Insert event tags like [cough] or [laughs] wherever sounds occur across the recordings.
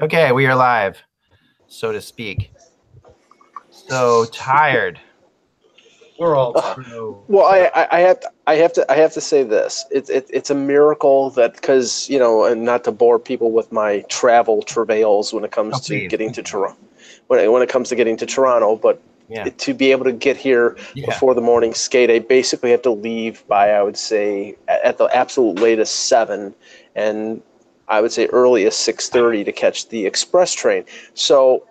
Okay, we are live, so to speak. So tired. We're all uh, Well, I, I, I have to, I have to I have to say this. It's it, it's a miracle that because you know, and not to bore people with my travel travails when it comes Oh, to please. getting to Toronto, when it, when it comes to getting to Toronto, but Yeah. to be able to get here Yeah. before the morning skate, I basically have to leave by I would say at, at the absolute latest seven, and I would say earliest six thirty to catch the express train. So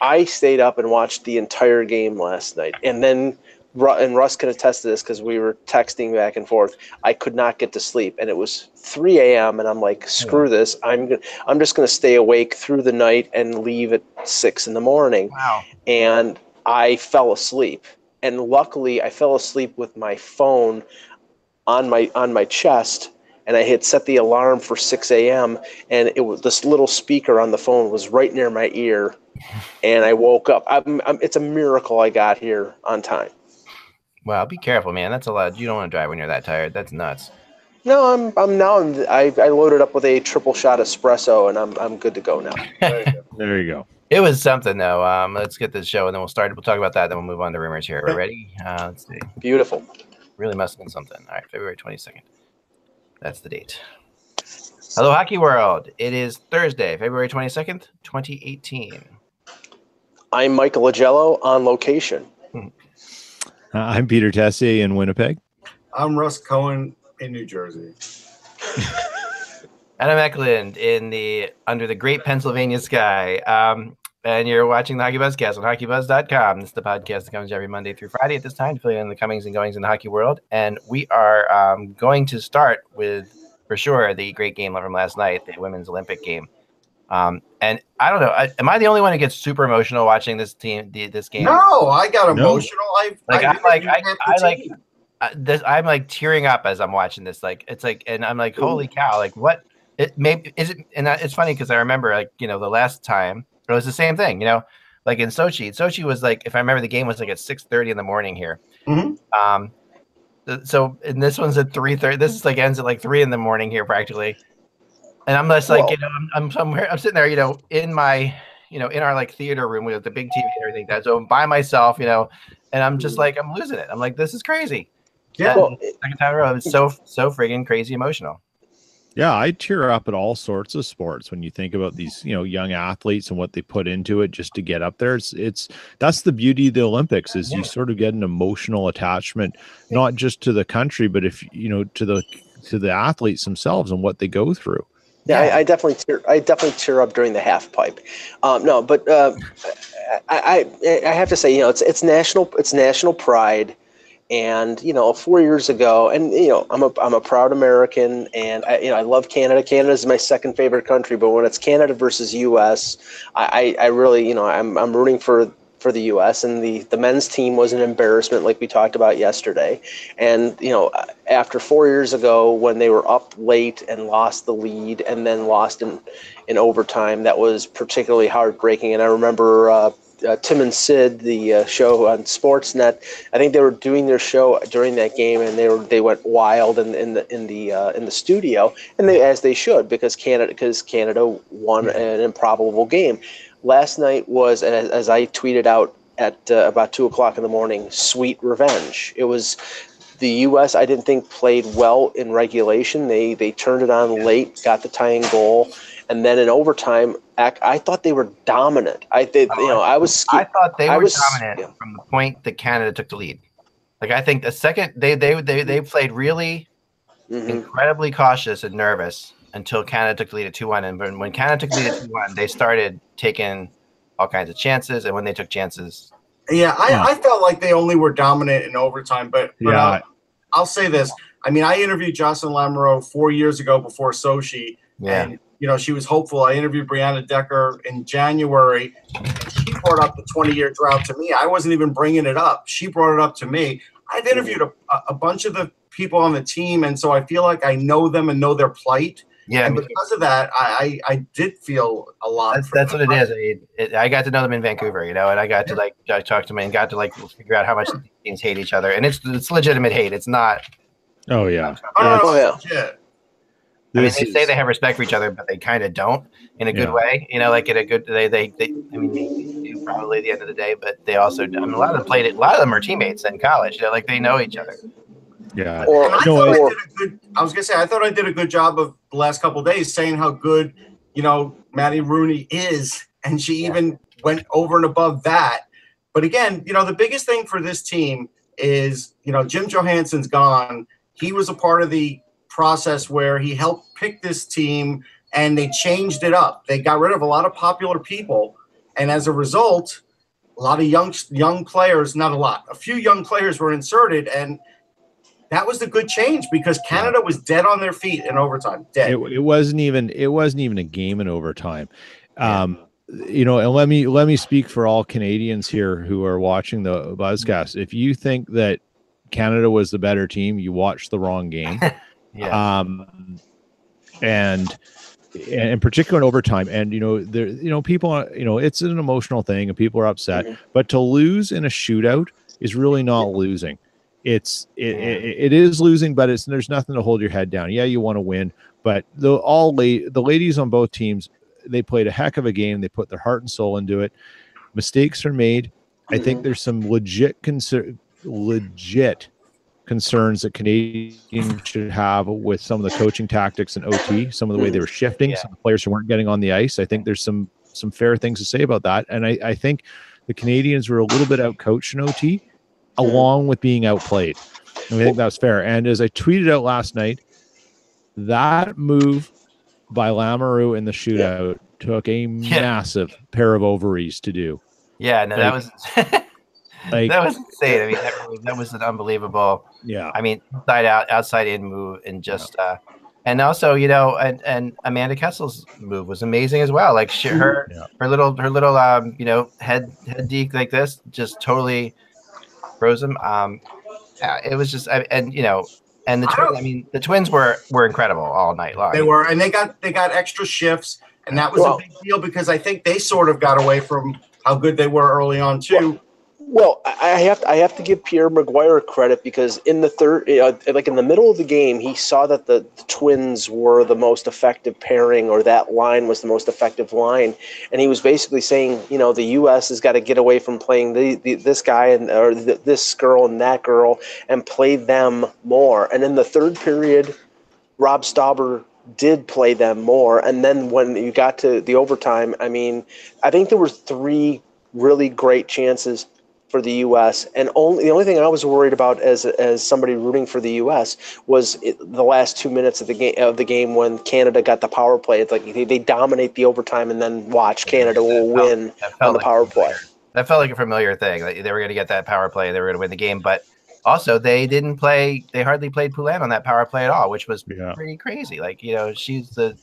I stayed up and watched the entire game last night, and then and Russ can attest to this because we were texting back and forth. I could not get to sleep, and it was 3 a.m. and I'm like, screw this. I'm gonna, I'm just gonna stay awake through the night and leave at six in the morning. Wow. And I fell asleep, and luckily I fell asleep with my phone on my on my chest. And I had set the alarm for 6 a.m. and it was this little speaker on the phone was right near my ear, and I woke up. I'm, I'm, it's a miracle I got here on time. Well, be careful, man. That's a lot. You don't want to drive when you're that tired. That's nuts. No, I'm I'm now I'm, I I loaded up with a triple shot espresso and I'm I'm good to go now. [laughs] There you go. It was something though. Um, let's get this show and then we'll start. We'll talk about that. Then we'll move on to rumors here. We're ready. Uh, let's see. Beautiful. Really must have been something. All right, February 22nd. That's the date. Hello, Hockey World. It is Thursday, February 22nd, 2018. I'm Michael Augello on location. Uh, I'm Peter Tessier in Winnipeg. I'm Russ Cohen in New Jersey. [laughs] Adam Eklund in the under the great Pennsylvania sky. Um, and you're watching the Hockey Buzzcast on hockeybuzz.com. This is the podcast that comes every Monday through Friday at this time to fill you in the comings and goings in the hockey world. And we are um, going to start with, for sure, the great game from last night, the women's Olympic game. Um, and I don't know, I, am I the only one who gets super emotional watching this team, the, this game? No, I got No. emotional. I Like, I I'm like, I, interviewed I half the like, team. uh, this, I'm like tearing up as I'm watching this. Like, it's like, and I'm like, holy cow! Like, what? It maybe is it? And I- it's funny because I remember, like, you know, the last time it was the same thing. You know, like in Sochi. Sochi was like, if I remember, the game was like at 6:30 in the morning here. Mhm. Um, so and this one's at 3:30. This is like ends at like three in the morning here practically. And I'm just like, you know, I'm, I'm somewhere, I'm sitting there, you know, in my, you know, in our like theater room with the big TV and everything. That so I'm by myself, you know, and I'm just like, I'm losing it. I'm like, this is crazy. Yeah. Well, Second time in a row, it's so so friggin' crazy emotional. Yeah, I tear up at all sorts of sports when you think about these, you know, young athletes and what they put into it just to get up there. It's it's that's the beauty of the Olympics is Yeah. you sort of get an emotional attachment, not just to the country, but if you know to the to the athletes themselves and what they go through. Yeah, Yeah. I, I definitely tear, I definitely tear up during the half pipe. Um, no, but uh, [laughs] I, I I have to say, you know, it's it's national it's national pride, and you know, four years ago, and you know, I'm a I'm a proud American, and I you know I love Canada. Canada is my second favorite country, but when it's Canada versus U.S., I I, really you know I'm I'm rooting for for the U.S. and the the men's team was an embarrassment, like we talked about yesterday. And you know, after four years ago, when they were up late and lost the lead, and then lost in in overtime, that was particularly heartbreaking. And I remember. Uh, uh, Tim and Sid, the uh, show on Sportsnet, I think they were doing their show during that game, and they were they went wild in, in the in the uh, in the studio, and they as they should because Canada because Canada won an improbable game. Last night was, as, as I tweeted out at uh, about two o'clock in the morning, sweet revenge. It was the U.S. I didn't think played well in regulation. They they turned it on late, got the tying goal, and then in overtime, ac- I thought they were dominant. I think you know I was. I thought they I were was- dominant yeah. from the point that Canada took the lead. Like I think the second they they they they mm-hmm. played really Mhm. incredibly cautious and nervous until Canada took the lead at two one. And when, when Canada took the lead at two one, they started taking all kinds of chances. And when they took chances, Yeah, I, Yeah. I felt like they only were dominant in overtime, but, but Yeah. I'll, I'll say this. I mean, I interviewed Jocelyne Lamoureux four years ago before Sochi, yeah, and you know, she was hopeful. I interviewed Brianna Decker in January. And she brought up the 20 year drought to me. I wasn't even bringing it up. She brought it up to me. I've interviewed a, a bunch of the people on the team, and so I feel like I know them and know their plight. Yeah, and because of that, I, I I did feel a lot. that's that's what it is. I, mean, it, I got to know them in Vancouver, you know, and I got to like I talk to them and got to like figure out how much teams hate each other, and it's it's legitimate hate. It's not. Oh yeah. Oh, no, no, Oh, yeah. It's. I mean, This they say they have respect for each other, but they kind of don't in a good Yeah. way. You know, like in a good they they, they I mean they do probably at the end of the day, but they also I mean, a lot of them played it. A lot of them are teammates in college. They're like they know each other. yeah. Or, I No, I or did a good. I was gonna say I thought I did a good job of the last couple of days saying how good, you know, Maddie Rooney is, and she even went over and above that. But again, you know, the biggest thing for this team is, you know, Jim Johannson's gone. He was a part of the process where he helped pick this team, and they changed it up. They got rid of a lot of popular people, and as a result, a lot of young young players, not a lot, a few young players were inserted, and that was the good change because Canada was dead on their feet in overtime. Dead. it, it wasn't even it wasn't even a game in overtime um you know and let me let me speak for all canadians here who are watching the buzzcast if you think that canada was the better team you watched the wrong game [laughs] Yeah. um and and in particular in overtime and you know there you know people are you know it's an emotional thing and people are upset Mhm. but to lose in a shootout is really not losing. It's it, it, it is losing but it's there's nothing to hold your head down. Yeah you want to win but the all la- the ladies on both teams they played a heck of a game. They put their heart and soul into it. Mistakes are made. I think there's some legit concern legit concerns that Canadians [laughs] should have with some of the coaching tactics and OT, some of the way they were shifting, Yeah. some of the players who weren't getting on the ice. I think there's some some fair things to say about that. And I, I think the Canadians were a little bit out coached in OT, along with being outplayed. And I think that's fair. And as I tweeted out last night, that move by Lamoureux in the shootout took a massive pair of ovaries to do. yeah. No, that was [laughs] Like, that was insane. I mean, that, was- that was an unbelievable. yeah, I mean, inside out, outside in move, and just uh, and also you know, and and Amanda Kessel's move was amazing as well. Like she, her Yeah. her little her little um you know head head deke like this just totally froze him. Um, yeah, it was just I, and you know. And the twins, don't- I mean, the twins were were incredible all night long. They were, and they got they got extra shifts, and that was Well- a big deal because I think they sort of got away from how good they were early on too. Well, I have to, I have to give Pierre McGuire credit because in the third, uh, like in the middle of the game, he saw that the, the Twins were the most effective pairing, or that line was the most effective line, and he was basically saying, you know, the U.S. has got to get away from playing the, the this guy and or th this girl and that girl and play them more. And in the third period, Robb Stauber did play them more, and then when you got to the overtime, I mean, I think there were three really great chances for the U.S. and only the only thing I was worried about as as somebody rooting for the U.S. was it, the last two minutes of the game of the game when Canada got the power play. It's like they, they dominate the overtime and then watch Canada will felt- win that on felt the like power a familiar- play. That felt like a familiar thing. Like they were going to get that power play. They were going to win the game, but also they didn't play. They hardly played Poulin on that power play at all, which was Yeah. pretty crazy. Like you know, she's the.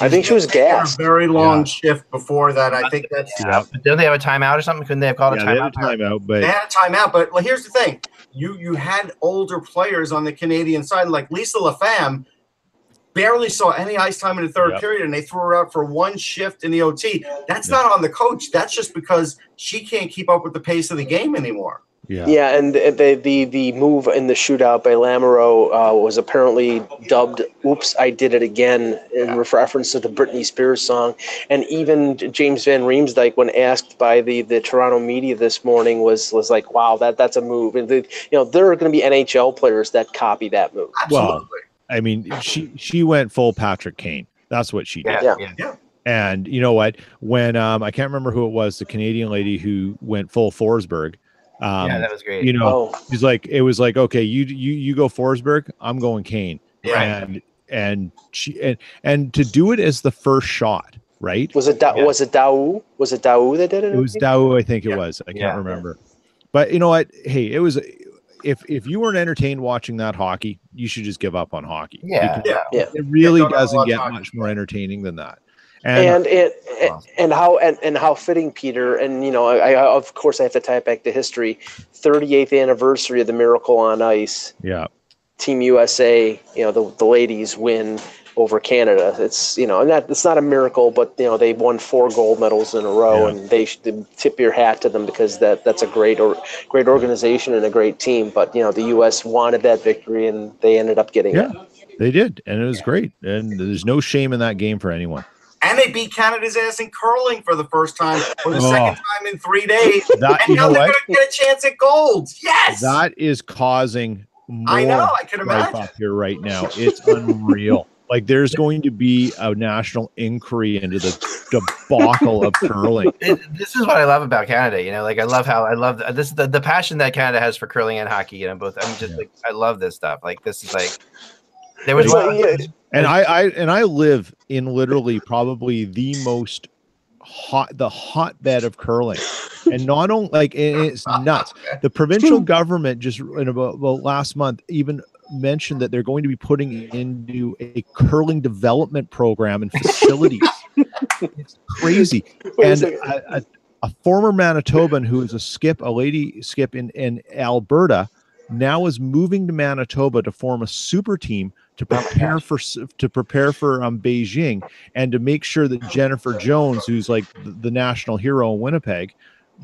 I think she was They gassed. a very long Yeah. shift before that. I think that's Yeah. But don't they have a timeout or something? Couldn't they have called yeah, a they had timeout? a timeout, but they had a timeout. But well, here's the thing: you you had older players on the Canadian side, like Lisa LaFamme, barely saw any ice time in the third Yep. period, and they threw her out for one shift in the OT. That's not on the coach. That's just because she can't keep up with the pace of the game anymore. Yeah, Yeah, and the the the move in the shootout by Lamoureux uh, was apparently dubbed "Oops, I did it again" in reference to the Britney Spears song. And even James Van Riemsdyk, when asked by the, the Toronto media this morning, was was like, "Wow, that that's a move." And the, you know, there are going to be NHL players that copy that move. Absolutely. Well, I mean, she she went full Patrick Kane. That's what she did. Yeah, Yeah. yeah. And you know what? When um, I can't remember who it was, the Canadian lady who went full Forsberg. Um, yeah, that was great. you know, Oh, she's like, it was like, okay, you you you go Forsberg, I'm going Kane, Yeah. and and she and and to do it as the first shot, right? was it da- Yeah. was it Daoust? Was it Daoust that did it? It was Daoust, I think it Yeah. was. I can't Yeah. remember. But you know what? Hey, it was if if you weren't entertained watching that hockey, you should just give up on hockey. Yeah, because Yeah. Yeah. It really doesn't get hockey. much more entertaining than that. And, and it oh, and, Awesome. and how and, and how fitting peter and you know I, I of course i have to tie it back to history 38th anniversary of the miracle on ice yeah, team usa you know the, the ladies win over canada it's you know and that it's not a miracle but you know they won four gold medals in a row Yeah. and they should tip your hat to them because that that's a great or great organization and a great team but you know the us wanted that victory and they ended up getting yeah, it they did, and it was great. And there's no shame in that game for anyone. And they beat Canada's ass in curling for the first time, for the Oh. second time in three days. That And you now they're going to get a chance at gold. Yes. That is causing more I know. I can strife imagine. up here right now. It's unreal. Like there's going to be a national inquiry into the debacle of curling. [laughs] it, this is what I love about Canada. You know, like I love how I love the, this the, the passion that Canada has for curling and hockey. You know, both. I'm just like I love this stuff. Like this is like there was It's one. like, yeah, And I, I and I live in literally probably the most hot the hotbed of curling. And not only like it's [laughs] nuts. The provincial [laughs] government just in about, about last month even mentioned that they're going to be putting into a curling development program and facilities. [laughs] it's crazy. and a, a, a former Manitoban who is a skip, a lady skip in, in Alberta, now is moving to Manitoba to form a super team to prepare [laughs] for to prepare for um, Beijing and to make sure that Jennifer Jones, who's like the, the national hero in Winnipeg,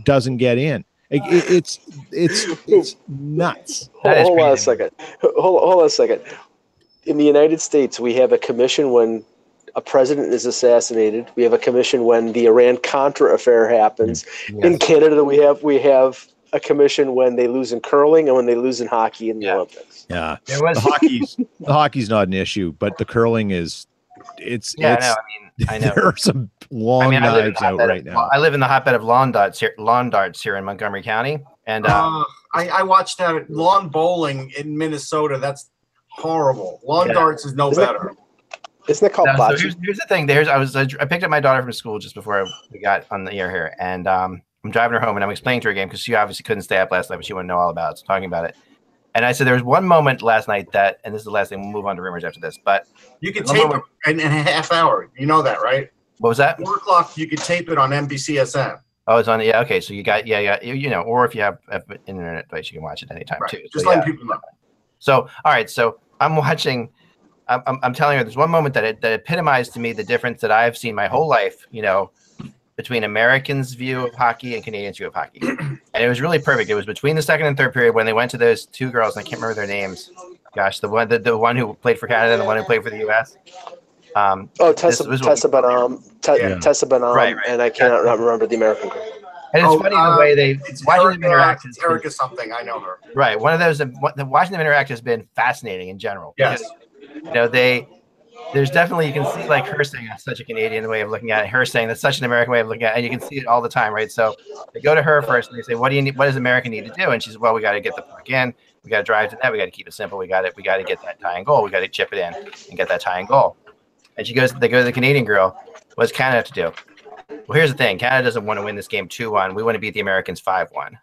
doesn't get in. It, it- it's it's it's nuts. [laughs] That is hold on a second. Hold, hold on a second. In the United States, we have a commission when a president is assassinated. We have a commission when the Iran Contra affair happens. In Canada, we have we have a commission when they lose in curling and when they lose in hockey in the Yeah. Olympics. Yeah, There the was hockey's the hockey's not an issue, but the curling is. It's yeah. it's, No, I mean I know. there are some long I mean, live, in knives the out hotbed right of, now. I live in the hotbed of lawn darts here, lawn darts here in Montgomery County, and uh, Uh, I, I watched that lawn bowling in Minnesota. That's horrible. Lawn Yeah. darts is no Isn't better. Isn't that called No, so bocce? here's, here's the thing. There's I was I picked up my daughter from school just before we got on the air here, and um, I'm driving her home, and I'm explaining to her game because she obviously couldn't stay up last night, but she wanted to know all about it. So talking about it, and I said there was one moment last night that, and this is the last thing. We'll move on to rumors after this. But You can tape it in, in a half hour. You know that, right? what was that? Four o'clock. You can tape it on NBCSN. Oh, it's on. Yeah, okay. So you got yeah, yeah. You, you know, or if you have an internet device, you can watch it anytime Right. too. Just so, letting yeah. people know. So, all right. So I'm watching. I'm, I'm, I'm telling her there's one moment that it, that epitomized to me the difference that I've seen my whole life. You know, between Americans' view of hockey and Canadians' view of hockey, [clears throat] and it was really perfect. It was between the second and third period when they went to those two girls. And I can't remember their names. Gosh, the one the, the one who played for Canada and the one who played for the U.S. Um, Oh, Tessa, was Tessa Bonhomme, Te- Yeah. Tessa Bonhomme, Right, right. and I cannot remember the American girl. and it's Oh, funny uh, the way they It's watching Erica, them interact. has been- Erica something. I know her. Right. One of those, watching them interact has been fascinating in general. Yes. because, You know, they, there's definitely, you can see like her saying that's such a Canadian way of looking at it, her saying that's such an American way of looking at it. And you can see it all the time, right? So they go to her first and they say, what do you need? What does America need to do? And she's, well, we got to get the puck in. We got to drive to that. We got to keep it simple. We got it. We got to get that tying goal. We got to chip it in and get that tying goal. And she goes, they go to the Canadian girl. What's Canada have to do? Well, here's the thing. Canada doesn't want to win this game 2-1. We want to beat the Americans 5-1.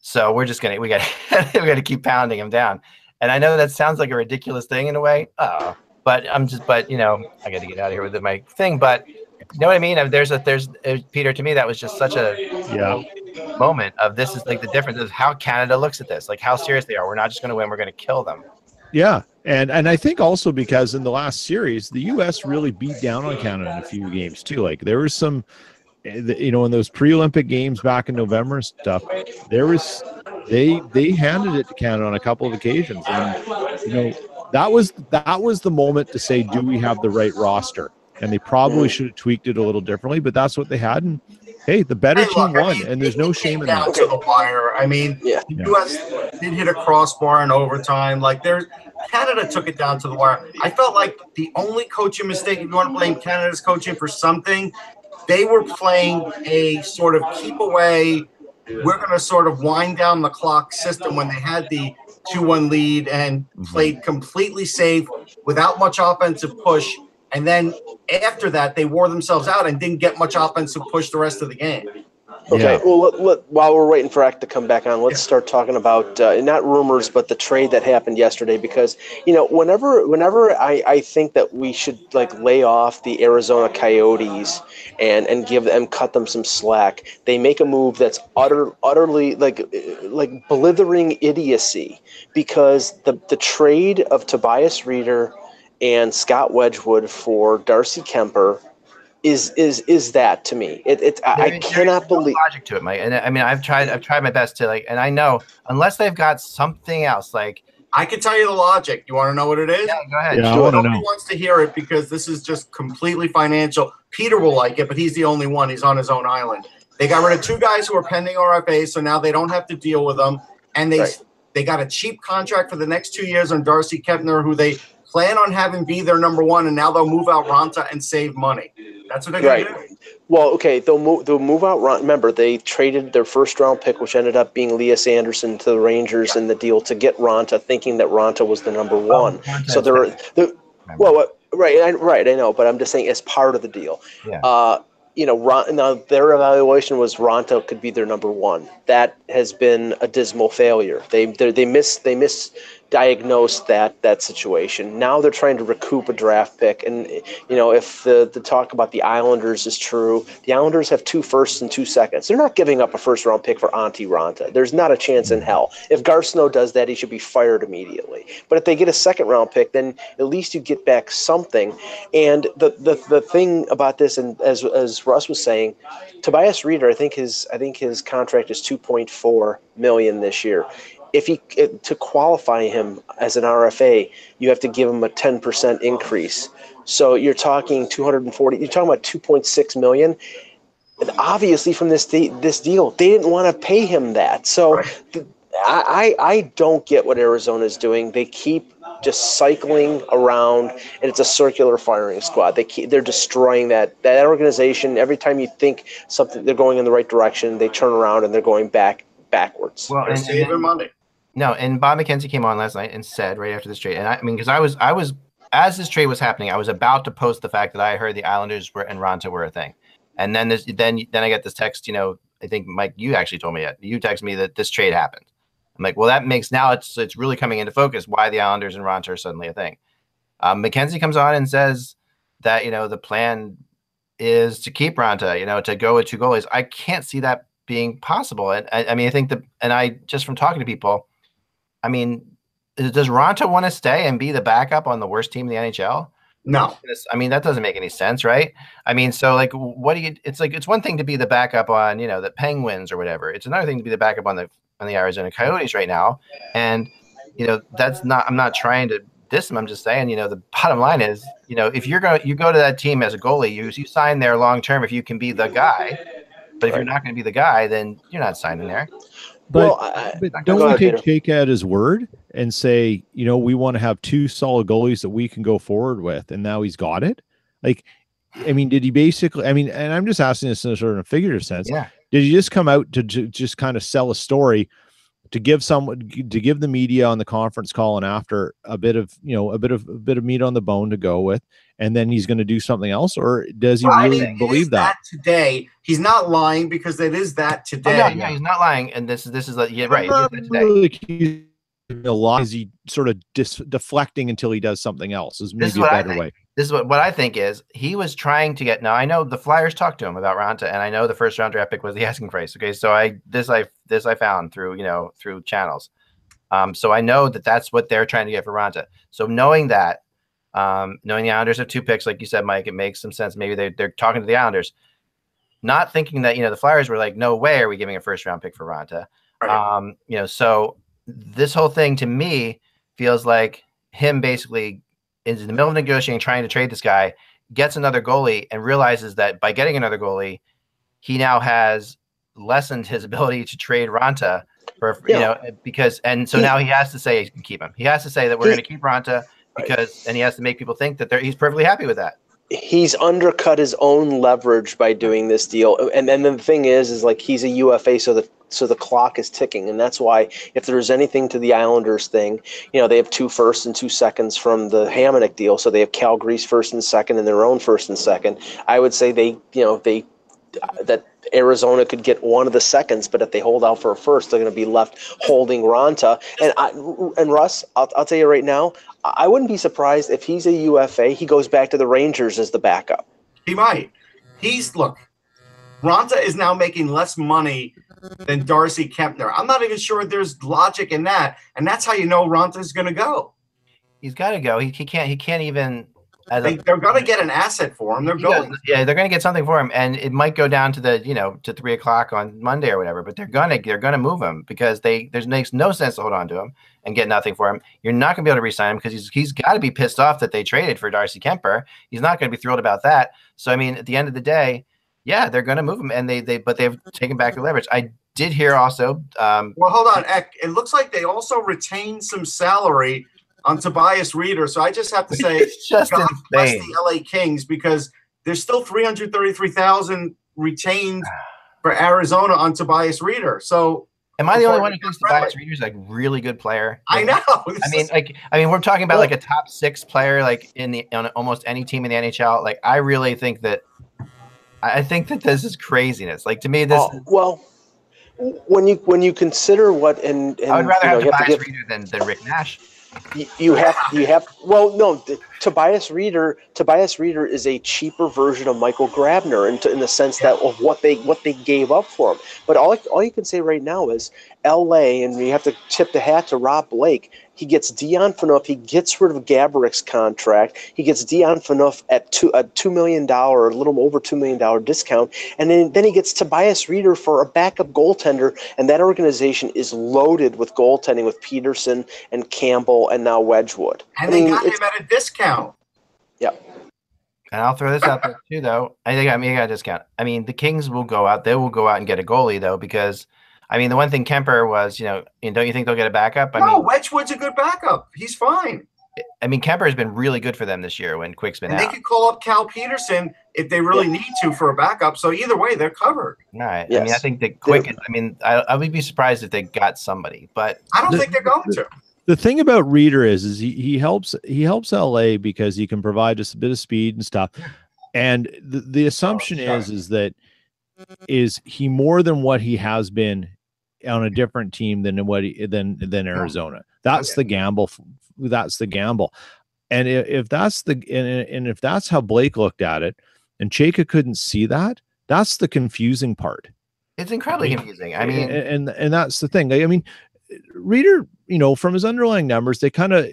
So we're just gonna we got [laughs] we got to keep pounding them down. And I know that sounds like a ridiculous thing in a way. Uh, but I'm just but you know I got to get out of here with my thing. But you know what I mean? There's a there's uh, Peter. To me, that was just such a Yeah. moment of this is like the difference is how Canada looks at this, like how serious they are. We're not just going to win; we're going to kill them. Yeah, and and I think also because in the last series, the U.S. really beat down on Canada in a few games too. Like there was some, eh, you know, in those pre-Olympic games back in November and stuff, there was they they handed it to Canada on a couple of occasions, and you know that was that was the moment to say, do we have the right roster? And they probably hmm. should have tweaked it a little differently, but that's what they had. And hey, the better Hey, team look, I won, mean, and there's it- no it shame came in down that. to the wire. I mean, Yeah. the Yeah. U.S. did hit a crossbar in overtime. Like there, Canada took it down to the wire. I felt like the only coaching mistake, if you want to blame Canada's coaching for something, they were playing a sort of keep away. We're going to sort of wind down the clock system when they had the two-one lead and Mhm. played completely safe without much offensive push. And then after that, they wore themselves out and didn't get much offensive push the rest of the game. Okay, Yeah. well, let, let, while we're waiting for Act to come back on, let's start talking about uh, not rumors, but the trade that happened yesterday. Because you know, whenever whenever I, I think that we should like lay off the Arizona Coyotes and and give them cut them some slack, they make a move that's utter utterly like like blithering idiocy. Because the the trade of Tobias Rieder and Scott Wedgewood for Darcy Kuemper is is is that to me. It, it I, I There- there cannot is no believe. logic to it, Mike. And I mean, I've tried, I've tried my best to like, and I know unless they've got something else, like, I can tell you the logic. You want to know what it is? yeah, go ahead. Yeah, I Sure. want to Nobody know. wants to hear it because this is just completely financial. Peter will like it, but he's the only one. He's on his own island. They got rid of two guys who are pending RFA, so now they don't have to deal with them. And they Right. they got a cheap contract for the next two years on Darcy Kuemper, who they plan on having be their number one, and now they'll move out Raanta and save money. That's what they're Right. gonna do. Well, okay, they'll move. They'll move out. Ron- Remember, they traded their first round pick, which ended up being Lias Andersson, to the Rangers in the deal to get Raanta, thinking that Raanta was the number one. Raanta's so they're, back. they're well, what, right, I, right. I know, but I'm just saying as part of the deal. Yeah. Uh, you know, Ron, now their evaluation was Raanta could be their number one. That has been a dismal failure. They they, miss they miss they misdiagnosed that that situation. Now they're trying to recoup a draft pick, and you know, if the the talk about the Islanders is true, the Islanders have two firsts and two seconds. They're not giving up a first round pick for Antti Raanta. There's not a chance in hell. If Garth Snow does that, he should be fired immediately. But if they get a second round pick, then at least you get back something. And the the, the thing about this, and as as Russ was saying, Tobias Rieder, I think his I think his contract is 2.4 million this year. If he to qualify him as an RFA, you have to give him a 10% increase. So you're talking 240. You're talking about 2.6 million. And obviously, from this de- this deal, they didn't want to pay him that. So th- I, I I don't get what Arizona is doing. They keep just cycling around, and it's a circular firing squad. They keep, they're destroying that that organization. Every time you think something they're going in the right direction, they turn around and they're going back backwards. Well, They're and, and saving then- money. No, and Bob McKenzie came on last night and said right after this trade, and I, I mean, because I was, I was, as this trade was happening, I was about to post the fact that I heard the Islanders were and Raanta were a thing, and then this, then, then I got this text. You know, I think Mike, you actually told me that you texted me that this trade happened. I'm like, well, that makes now it's it's really coming into focus why the Islanders and Raanta are suddenly a thing. Um, McKenzie comes on and says that you know the plan is to keep Raanta, you know, to go with two goalies. I can't see that being possible. And I, I mean, I think that, and I just from talking to people, I mean, does Raanta want to stay and be the backup on the worst team in the NHL? No. I mean, that doesn't make any sense, right? I mean, so like, what do you? It's like it's one thing to be the backup on, you know, the Penguins or whatever. It's another thing to be the backup on the on the Arizona Coyotes right now, and you know, that's not. I'm not trying to diss them. I'm just saying, you know, the bottom line is, you know, if you're going, you go to that team as a goalie, you you sign there long term if you can be the guy. But if you're not going to be the guy, then you're not signing there. But, well, I, but don't we take. Jake at his word and say, you know, we want to have two solid goalies that we can go forward with, and now he's got it? Like, I mean, did he basically? I mean, and I'm just asking this in a sort of figurative sense. Yeah. Did he just come out to ju- just kind of sell a story to give someone to give the media on the conference call and after a bit of you know a bit of a bit of meat on the bone to go with, and then he's going to do something else, or does he Well, I really mean, believe is that? today? He's not lying because it is that Oh, today. yeah, yeah, he's not lying, and this is this is like yeah, right. it is. Really accusing a lot. Is he sort of dis- deflecting until he does something else? Is This is maybe a better way. This is what, what I think is he was trying to get. Now I know the Flyers talked to him about Raanta, and I know the first round draft pick was the [laughs] asking price. Okay, so I this I this I found through you know through channels. Um, so I know that that's what they're trying to get for Raanta. So knowing that, um, knowing the Islanders have two picks, like you said, Mike, it makes some sense. Maybe they they're talking to the Islanders, not thinking that you know the Flyers were like, no way are we giving a first round pick for Raanta. Right. Um, you know, so this whole thing to me feels like him basically is in the middle of negotiating, trying to trade this guy, gets another goalie, and realizes that by getting another goalie, he now has lessened his [laughs] ability to trade Raanta for you know because and so now he has to say he can keep him. He has to say that we're going to keep Raanta because and he has to make people think that they're, he's perfectly happy with that. He's undercut his own leverage by doing this deal. And then the thing is is like he's a ufa so the so the clock is ticking. And that's why if there's anything to the islanders thing you know they have two firsts and two seconds from the Hamonic deal. So they have calgary's first and second and their own first and second. I would say they you know they uh, that Arizona could get one of the seconds, but if they hold out for a first, they're going to be left holding Raanta. And I, and Russ, I'll, I'll tell you right now, I wouldn't be surprised if he's a UFA. He goes back to the Rangers as the backup. He might. He's look. Raanta is now making less money than Darcy Kuemper. I'm not even sure there's logic in that, and that's how you know Raanta is going to go. He's got to go. He, he can't. He can't even. A, they're going to get an asset for him. They're going. Yeah, they're going to get something for him, and it might go down to the you know to three o'clock on Monday or whatever. But they're gonna they're gonna move him because they there's makes no sense to hold on to him and get nothing for him. You're not going to be able to re-sign him because he's he's got to be pissed off that they traded for Darcy Kuemper. He's not going to be thrilled about that. So I mean, at the end of the day, yeah, they're going to move him, and they they but they've taken back the leverage. I did hear also. Um, well, hold on, Eck. It looks like they also retained some salary on Tobias Rieder. So I just have to say, [laughs] just God bless the LA Kings because there's still 333,000 retained [sighs] for Arizona on Tobias Rieder. So Am I the only one who thinks Tobias Rieder's like really good player? I know. [laughs] I mean, like, I mean, we're talking about like a top six player, like in the on almost any team in the NHL. Like, I really think that, I think that this is craziness. Like to me, this. Oh, well, when you when you consider what and, and I would rather you know, have Tobias Rieder than, than Rick Nash you have you have well no the, Tobias Rieder Tobias Rieder is a cheaper version of Michael Grabner in, in the sense that of what they what they gave up for him. But all all you can say right now is L.A. and you have to tip the hat to Rob Blake. He gets Dion Phaneuf. He gets rid of Gaborik's contract. He gets Dion Phaneuf at two, a $2 million, a little over $2 million discount. And then, then he gets Tobias Rieder for a backup goaltender. And that organization is loaded with goaltending with Petersen and Campbell and now Wedgewood. And I mean, they got him at a discount. Yeah. And I'll throw this out there too, though. I think I mean, I got a discount. I mean, the Kings will go out. They will go out and get a goalie, though, because – I mean, the one thing Kuemper was, you know, and don't you think they'll get a backup? I no, mean, Wedgewood's a good backup. He's fine. I mean, Kuemper has been really good for them this year when Quick's been and out. They could call up Cal Petersen if they really yeah. need to for a backup. So either way, they're covered. All right. Yes. I mean, I think that Quick. Is, I mean, I, I would be surprised if they got somebody, but I don't the, think they're going to. The thing about Rieder is, is he, he helps he helps LA because he can provide us a bit of speed and stuff. And the, the oh, assumption oh, is is that is he more than what he has been on a different team than what he, than than Arizona. That's okay. the gamble. That's the gamble. And if, that's the and, and if that's how Blake looked at it, and Chayka couldn't see that, that's the confusing part. It's incredibly confusing. I mean, and and, and that's the thing. I mean, Rieder, you know, from his underlying numbers, they kind of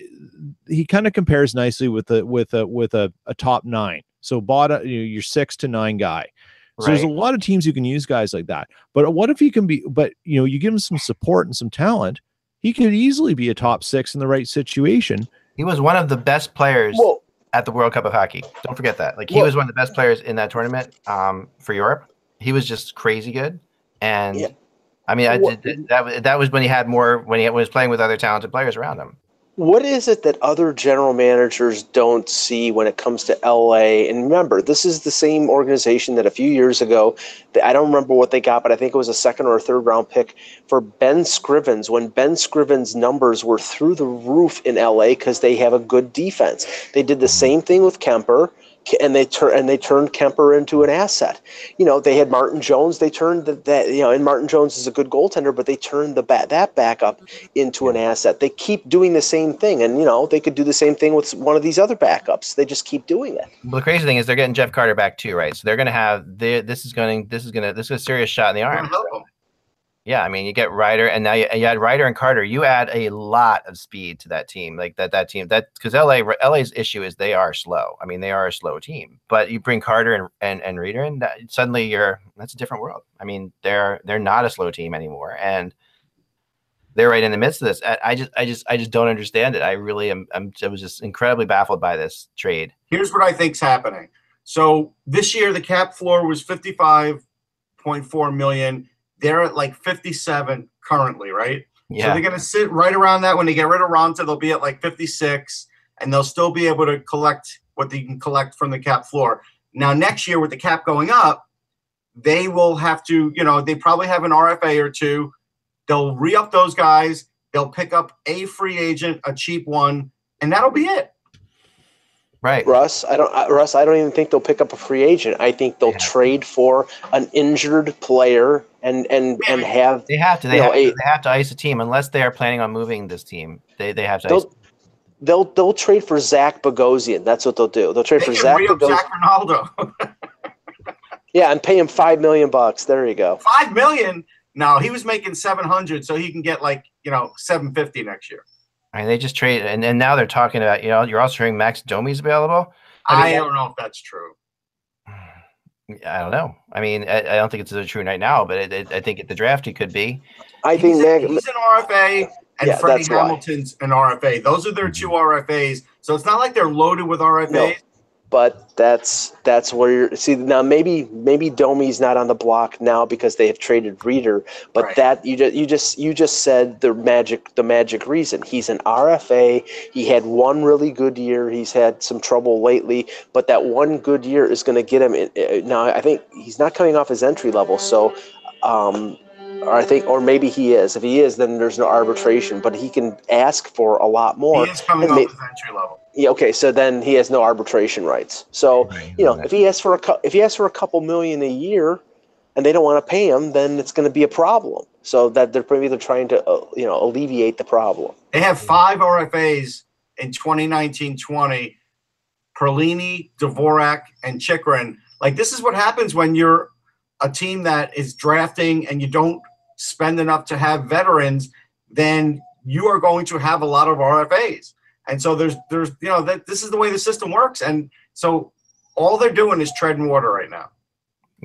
he kind of compares nicely with a with a with a, a top nine. So bottom, you know, your six to nine guy. So right. there's a lot of teams who can use guys like that. But what if he can be? But you know, you give him some support and some talent, he could easily be a top six in the right situation. He was one of the best players well, at the World Cup of Hockey. Don't forget that. Like he well, was one of the best players in that tournament um, for Europe. He was just crazy good, and yeah. I mean, I, that that was when he had more when he was playing with other talented players around him what is it that other general managers don't see when it comes to LA? And remember, this is the same organization that a few years ago, I don't remember what they got, but I think it was a second or a third round pick for Ben Scrivens when Ben Scrivens' numbers were through the roof in LA because they have a good defense. They did the same thing with Kuemper and they turn and they turned Kuemper into an asset. You know, they had Martin Jones. They turned the, that you know, and Martin Jones is a good goaltender, but they turned the bat that backup into an asset. They keep doing the same thing, and you know, they could do the same thing with one of these other backups. They just keep doing it. Well, the crazy thing is they're getting Jeff Carter back too, right? So they're going to have this is going this is going to this is a serious shot in the arm. Yeah, I mean, you get Rieder, and now you, you add Rieder and Carter. You add a lot of speed to that team, like that. That team, that because LA, LA's issue is they are slow. I mean, they are a slow team. But you bring Carter and and, and Rieder, and that, suddenly you're that's a different world. I mean, they're they're not a slow team anymore, and they're right in the midst of this. I, I just I just I just don't understand it. I really am. I'm, I was just incredibly baffled by this trade. Here's what I think's happening. So this year, the cap floor was fifty five point four million they're at like 57 currently, right? Yeah. So they're going to sit right around that. When they get rid of Raanta, they'll be at like 56, and they'll still be able to collect what they can collect from the cap floor. Now, next year, with the cap going up, they will have to, you know, they probably have an RFA or two. They'll re up those guys. They'll pick up a free agent, a cheap one, and that'll be it. Right. Russ, I don't. uh, Russ, I don't even think they'll pick up a free agent. I think they'll Yeah. trade for an injured player and and and have They have to. They, You know, have, to, a- they have to ice a team unless they are planning on moving this team. They they have to they'll, they'll they'll trade for Zach Bogosian. That's what they'll do. They'll trade They for can Zach re-up Bogosian. Zach Rinaldo. [laughs] Yeah, and pay him five million bucks. There you go. Five million. No, he was making seven hundred, so he can get like you know seven fifty next year. I mean, they just trade, and, and now they're talking about you know you're also hearing Max Domi's available. I I, don't know if that's true. [sighs] I don't know. I mean, I, I don't think it's true right now, but it, it, I think at the draft he could be. I He's, think an, Mag- he's an RFA, and Yeah, Freddie that's why. Hamilton's an RFA. Those are their two mm-hmm. RFAs. So it's not like they're loaded with RFAs. No. But that's that's where you're see now maybe maybe Domi's not on the block now because they have traded Rieder, but Right. that you just you just you just said the magic the magic reason. He's an RFA. He had one really good year. He's had some trouble lately, but that one good year is going to get him in, uh, now I think he's not coming off his entry level, so um or I think or maybe he is. If he is, then there's no arbitration, but he can ask for a lot more. He is coming off may- his entry level. Yeah, okay, so then he has no arbitration rights. So you know, if he asks for a cou- if he asks for a couple million a year, and they don't want to pay him, then it's going to be a problem. So that they're maybe they're trying to uh, you know alleviate the problem. They have five RFAs in 2019-20. Perlini, Dvorak, and Chychrun. Like this is what happens when you're a team that is drafting and you don't spend enough to have veterans, then you are going to have a lot of RFAs. And so there's there's you know that this is the way the system works. And so all they're doing is treading water right now.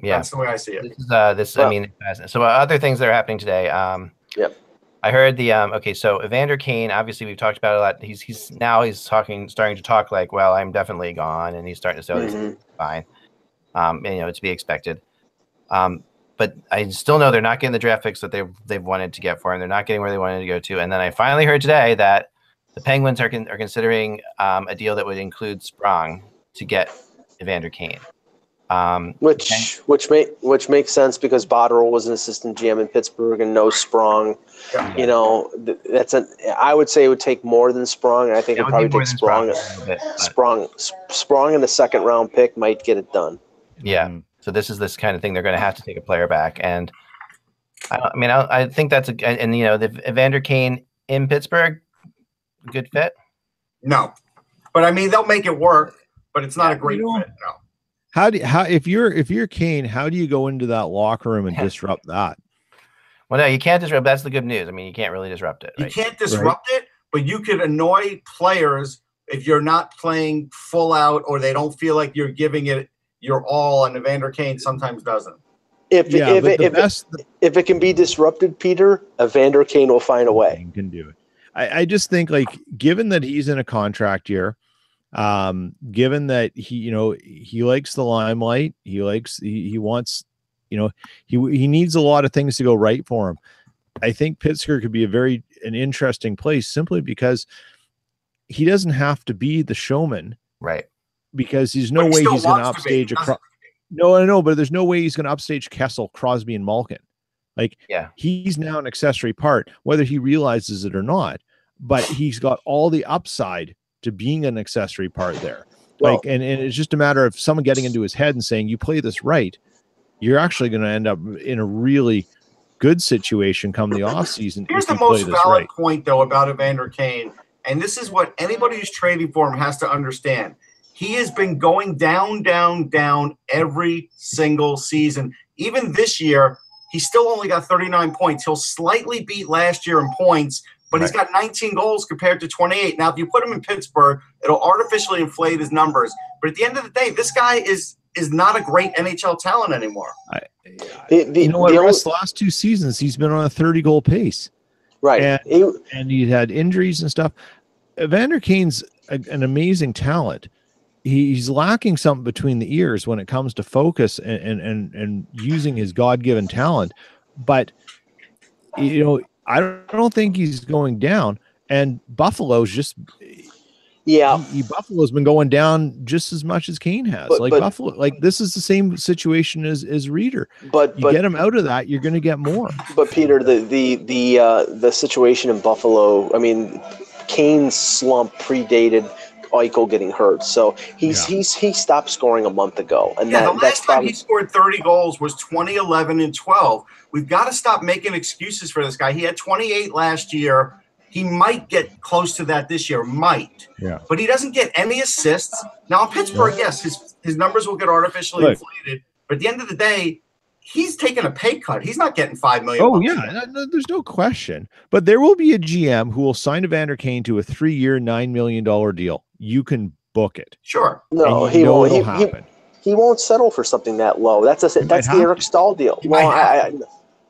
Yeah. That's the way I see it. This is uh this I mean so uh, other things that are happening today. Um Yep. I heard the um okay, so Evander Kane, obviously we've talked about it a lot. He's he's now he's talking starting to talk like, well, I'm definitely gone, and he's starting to say, oh, this is Mhm. fine. Um, and, you know, it's to be expected. Um, but I still know they're not getting the draft picks that they've they've wanted to get for him. They're not getting where they wanted to go to. And then I finally heard today that the Penguins are con- are considering um, a deal that would include Sprong to get Evander Kane. Um, Which Okay. which make which makes sense because Botterill was an assistant GM in Pittsburgh and no Sprong. Yeah. You know th- that's an I would say it would take more than Sprong. and I think it it would would probably more take Sprong. Sprong a bit, but- Sprong Sprong in the second round pick might get it done. Yeah. Mm. So this is this kind of thing. They're going to have to take a player back, and I, I mean, I, I think that's a and, and you know the Evander Kane in Pittsburgh, good fit. No. But I mean they'll make it work, but it's not a great You know- fit. No. How do how if you're if you're Kane, how do you go into that locker room and disrupt that? Well, no, you can't disrupt. That's the good news. I mean, you can't really disrupt it. You can't disrupt it, but you could annoy players if you're not playing full out or they don't feel like you're giving it your all. And Evander Kane sometimes doesn't. If Yeah, if but it, the if, it, if it can be disrupted, Peter, Evander Kane will find a way. Kane can do it. I, I just think like given that he's in a contract year, um, given that he, you know, he likes the limelight, he likes he, he wants, you know, he he needs a lot of things to go right for him. I think Pittsburgh could be a very an interesting place simply because he doesn't have to be the showman right. because there's no he way he's going to upstage a cro- no, I know, but there's no way he's going to upstage Kessel, Crosby, and Malkin. Like, Yeah. he's now an accessory part, whether he realizes it or not. But [sighs] he's got all the upside to being an accessory part there. Well- Like, and, and it's just a matter of someone getting into his head and saying, "You play this right, you're actually going to end up in a really good situation come the off season Here's the most valid right." point, though, about Evander Kane. And this is what anybody who's trading for him has to understand. He has been going down, down, down every single season. Even this year, he still only got 39 points. He'll slightly beat last year in points, but he's got 19 goals compared to 28. Now, if you put him in Pittsburgh, it'll artificially inflate his numbers. But at the end of the day, this guy is is not a great NHL talent anymore. The, the, You know what? the Russ, last two seasons, he's been on a 30 goal pace. right. and- He- and he had injuries and stuff. Evander Kane's a, an amazing talent. He, he's lacking something between the ears when it comes to focus and and and, and using his God given talent. But you know, I don't, I don't think he's going down. And Buffalo's just yeah. he, he- Buffalo's been going down just as much as Kane has. But- like but- Buffalo, like this is the same situation as as Reader. But You but get him out of that, you're going to get more. But Peter, the the the uh, the situation in Buffalo. I mean, Kane's slump predated Eichel getting hurt. So he's Yeah. he's he stopped scoring a month ago, and Yeah, that, the that's last time probably he scored 30 goals was 2011 and 12. We've got to stop making excuses for this guy. He had 28 last year. He might get close to that this year, might. Yeah. But he doesn't get any assists. Now in Pittsburgh, yes, his his numbers will get artificially Look. inflated. But at the end of the day, he's taking a pay cut. He's not getting five million. Oh yeah, no, no, there's no question. But there will be a GM who will sign Evander Kane to a three-year, nine million dollar deal. You can book it. Sure. no, and you he know won't. it'll He, he, happen. he won't settle for something that low. That's a that's the have Eric to. Staal deal. Well, I, I,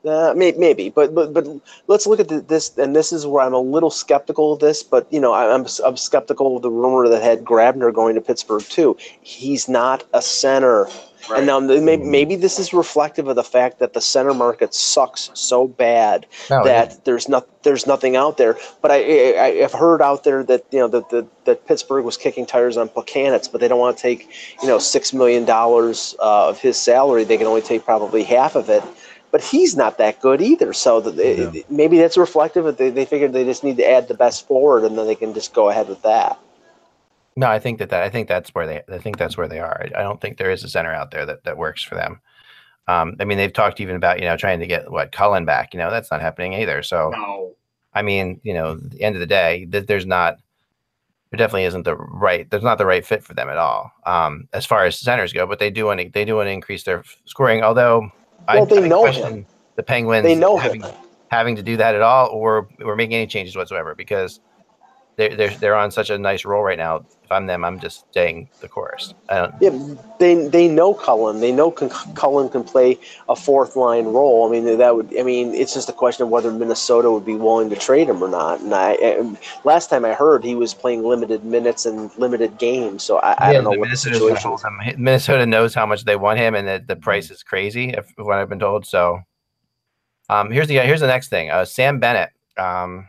uh, may, maybe, but but but let's look at the, this, and this is where I'm a little skeptical of this. But you know, I, I'm I'm skeptical of the rumor that had Grabner going to Pittsburgh too. He's not a center. Right. And now maybe, maybe this is reflective of the fact that the center market sucks so bad No, it that there's not there's nothing out there. But I, I I've heard out there that you know that that, that Pittsburgh was kicking tires on Plekanec, but they don't want to take you know six million dollars uh, of his salary. They can only take probably half of it. But he's not that good either. So the, Yeah. maybe that's reflective. Of they, they figured they just need to add the best forward, and then they can just go ahead with that. No, I think that, that I think that's where they I think that's where they are. I, I don't think there is a center out there that, that works for them. Um, I mean, they've talked even about you know trying to get what Cullen back. You know, that's not happening either. So No. I mean, you know, at the end of the day, th- there's not there definitely isn't the right there's not the right fit for them at all um, as far as centers go. But they do want to they do want to increase their f- scoring. Although Well, they I know question him. the Penguins They know having him. having to do that at all, or or making any changes whatsoever because they're they're they're on such a nice roll right now. If I'm them, I'm just staying the course. I don't, Yeah, they they know Cullen. They know can, Cullen can play a fourth line role. I mean, that would. I mean, it's just a question of whether Minnesota would be willing to trade him or not. And I, and last time I heard, he was playing limited minutes and limited games. So I, I don't know the what the Minnesota's situation him. Minnesota knows how much they want him, and that the price is crazy. If what I've been told. So, um, here's the here's the next thing. Uh, Sam Bennett. Um,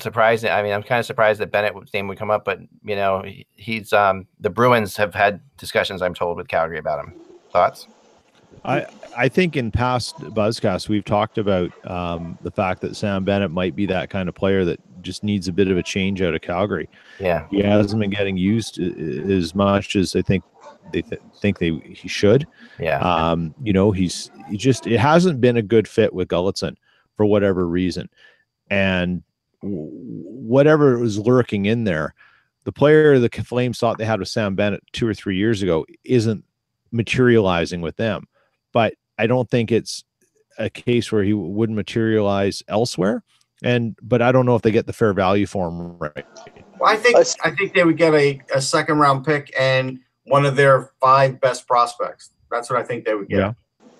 surprised. I mean, I'm kind of surprised that Bennett's name would come up, but you know, he's um the Bruins have had discussions. I'm told with Calgary about him. Thoughts? I I think in past buzzcasts we've talked about um, the fact that Sam Bennett might be that kind of player that just needs a bit of a change out of Calgary. Yeah. He hasn't been getting used a- a- as much as I think they th- think they he should. Yeah. Um, you know, he's he just it hasn't been a good fit with Gulutzan for whatever reason, and whatever was lurking in there, the player the Flames thought they had with Sam Bennett two or three years ago isn't materializing with them. But I don't think it's a case where he wouldn't materialize elsewhere. And but I don't know if they get the fair value for him right. Well, I think I think they would get a, a second round pick and one of their five best prospects. That's what I think they would get. Yeah.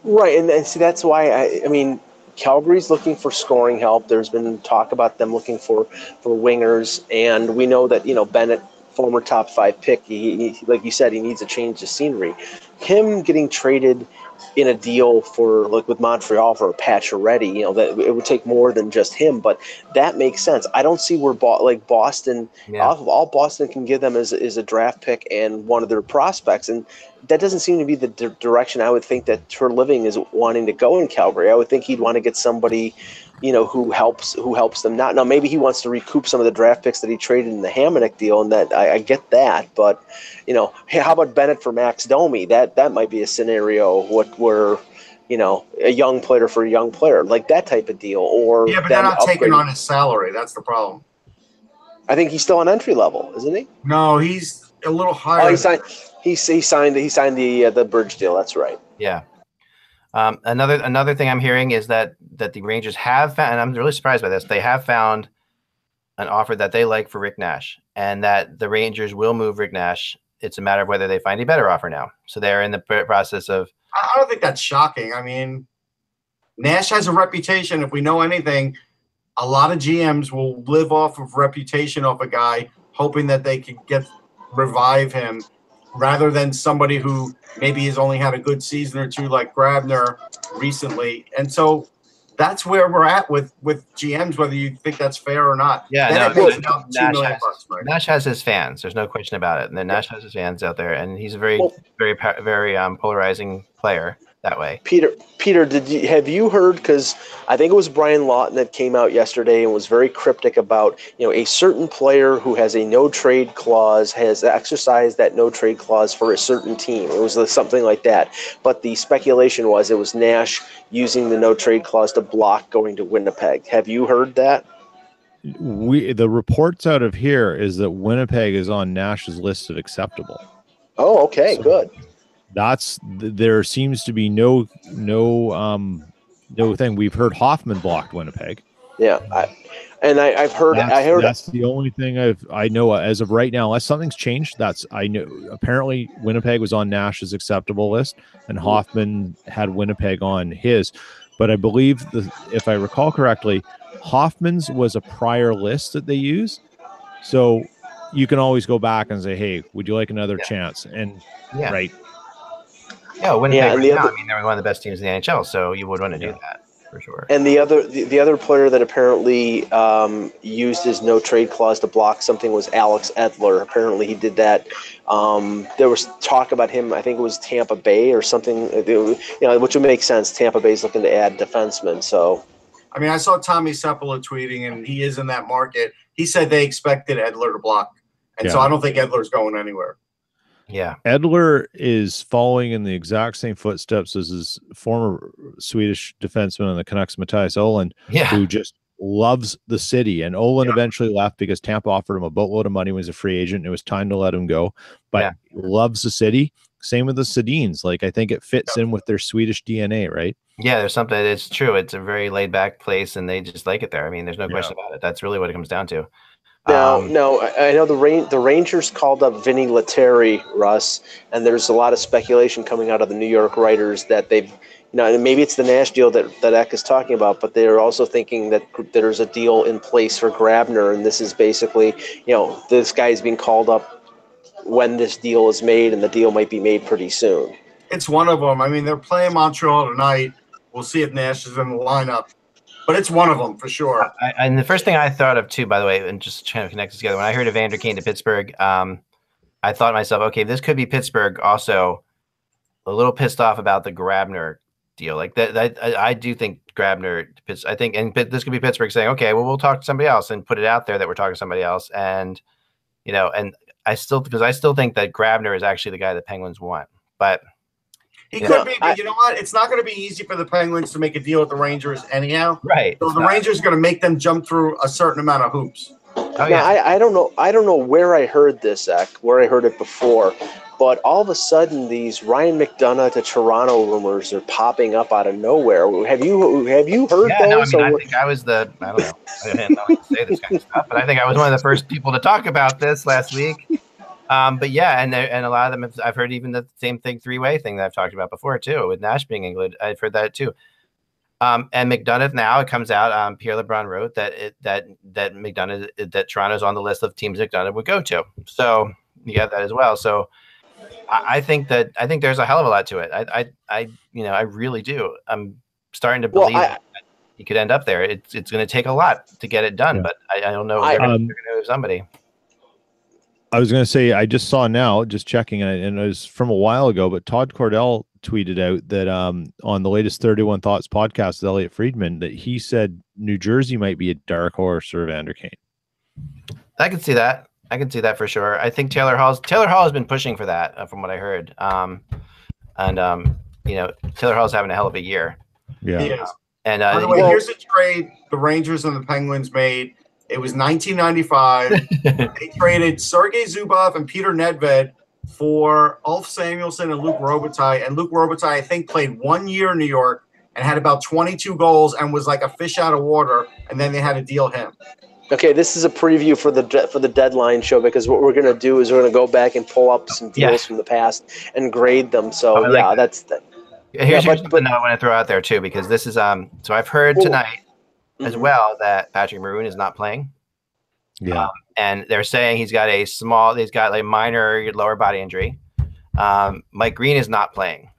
Right, and, and see that's why I, I mean Calgary's looking for scoring help. There's been talk about them looking for for wingers, and we know that you know Bennett, former top five pick, he, he like you said, he needs a change of scenery. Him getting traded in a deal for like with Montreal for a Pacioretty, you know that it would take more than just him, but that makes sense. I don't see where Bo- like Boston Yeah. all, all Boston can give them is, is a draft pick and one of their prospects. And that doesn't seem to be the di- direction I would think that Treliving is wanting to go in Calgary. I would think he'd want to get somebody, you know, who helps who helps them not. Now maybe he wants to recoup some of the draft picks that he traded in the Hamonic deal, and that I, I get that. But you know, hey, how about Bennett for Max Domi? That that might be a scenario what where you know a young player for a young player like that type of deal. Or Yeah, but they're not taking on his salary. That's the problem. I think he's still on entry level, isn't he? No, he's a little higher. Oh, he signed. He, he signed. He signed the uh, the bridge deal. That's right. Yeah. Um, another another thing I'm hearing is that that the Rangers have found, and I'm really surprised by this. They have found an offer that they like for Rick Nash, and that the Rangers will move Rick Nash. It's a matter of whether they find a better offer now. So they're in the process of I I don't think that's shocking. I mean, Nash has a reputation. If we know anything, a lot of GMs will live off of reputation of a guy, hoping that they can get revive him, rather than somebody who maybe has only had a good season or two, like Grabner recently. And so that's where we're at with with GMs, whether you think that's fair or not. Yeah, no, Nash about two million has- bucks, right? Nash has his fans. There's no question about it. And then Nash has his fans out there, and he's a very, Well- very, very um, polarizing player. That way. Peter, Peter, did you have you heard? Because I think it was Brian Lawton that came out yesterday and was very cryptic about you know a certain player who has a no trade clause has exercised that no trade clause for a certain team. It was something like that. But the speculation was it was Nash using the no trade clause to block going to Winnipeg. Have you heard that? We the reports out of here is that Winnipeg is on Nash's list of acceptable. Oh, okay, so, good that's there seems to be no no um no thing. We've heard Hoffman blocked Winnipeg. Yeah, I, and I, have heard that's, I heard that's the only thing I've I know as of right now. Unless something's changed, that's I know. Apparently, Winnipeg was on Nash's acceptable list, and Hoffman had Winnipeg on his. But I believe the if I recall correctly, Hoffman's was a prior list that they use. So you can always go back and say, "Hey, would you like another yeah. chance?" And yeah. right, yeah, Winnipeg yeah, and the other, I mean, they're one of the best teams in the NHL, so you would want to do that for sure. And the other, the, the other player that apparently um, used his no trade clause to block something was Alex Edler. Apparently, he did that. Um, there was talk about him. I think it was Tampa Bay or something. Uh, you know, which would make sense. Tampa Bay's looking to add defensemen, so. I mean, I saw Tommy Sepala tweeting, and he is in that market. He said they expected Edler to block, and yeah. so I don't think Edler's going anywhere. Yeah. Edler is following in the exact same footsteps as his former Swedish defenseman on the Canucks, Mattias Ohlund, yeah. who just loves the city. And Ohlund yeah. eventually left because Tampa offered him a boatload of money when he was a free agent. It was time to let him go, but yeah. loves the city. Same with the Sedins. Like, I think it fits in with their Swedish DNA, right? Yeah, there's something. It's true. It's a very laid back place, and they just like it there. I mean, there's no question about it. That's really what it comes down to. No, um, no, I, I know the Rain, the Rangers called up Vinni Lettieri, Russ, and there's a lot of speculation coming out of the New York writers that they've, you know, maybe it's the Nash deal that that Eck is talking about, but they're also thinking that there's a deal in place for Grabner, and this is basically, you know, this guy is being called up when this deal is made, and the deal might be made pretty soon. It's one of them. I mean, they're playing Montreal tonight. We'll see if Nash is in the lineup but it's one of them for sure. I, and the first thing I thought of too, by the way, and just trying to connect this together, when I heard Evander Kane to Pittsburgh, um, I thought to myself, okay, this could be Pittsburgh also a little pissed off about the Grabner deal. Like that, that I, I, do think Grabner, I think, and this could be Pittsburgh saying, okay, well, we'll talk to somebody else and put it out there that we're talking to somebody else. And, you know, and I still, because I still think that Grabner is actually the guy the Penguins want. But he could be, but I, you know what? It's not going to be easy for the Penguins to make a deal with the Rangers anyhow. Right. So the not. Rangers are going to make them jump through a certain amount of hoops. Oh, yeah. I, I don't know. I don't know where I heard this, Zach, where I heard it before, but all of a sudden these Ryan McDonagh to Toronto rumors are popping up out of nowhere. Have you have you heard yeah, those? No, I, mean, I think I was the I don't know. I didn't know to say this kind of stuff, but I think I was one of the first people to talk about this last week. Um, but yeah, and and a lot of them, have, I've heard even the same thing three way thing that I've talked about before too, with Nash being England. I've heard that too. Um, and McDonagh now it comes out. Um, Pierre LeBrun wrote that it, that that McDonagh that Toronto's on the list of teams McDonagh would go to. So you have that as well. So I, I, think that I think there's a hell of a lot to it. I I, I you know I really do. I'm starting to believe well, I, that you could end up there. It's it's going to take a lot to get it done, yeah. but I, I, don't know. If they're, um, going to somebody. I was going to say I just saw now, just checking, and it was from a while ago. But Todd Cordell tweeted out that um, on the latest Thirty One Thoughts podcast with Elliotte Friedman that he said New Jersey might be a dark horse for Evander Kane. I can see that. I can see that for sure. I think Taylor Hall's Taylor Hall has been pushing for that, uh, from what I heard. Um, and um, you know, Taylor Hall's having a hell of a year. Yeah. And uh, by the way, well, here's a trade the Rangers and the Penguins made it was 1995. [laughs] they traded Sergei Zubov and Peter Nedved for Ulf Samuelsson and Luc Robitaille. And Luc Robitaille, I think, played one year in New York and had about 22 goals and was like a fish out of water. And then they had to deal him. Okay, this is a preview for the for the deadline show because what we're going to do is we're going to go back and pull up some deals yeah. from the past and grade them. So oh, yeah, that's that. Here's, yeah, here's something I want to throw out there too because this is um. So I've heard tonight as mm-hmm. well that Patrick Maroon is not playing. Yeah. Um, and they're saying he's got a small, he's got like minor lower body injury. Um, Mike Green is not playing.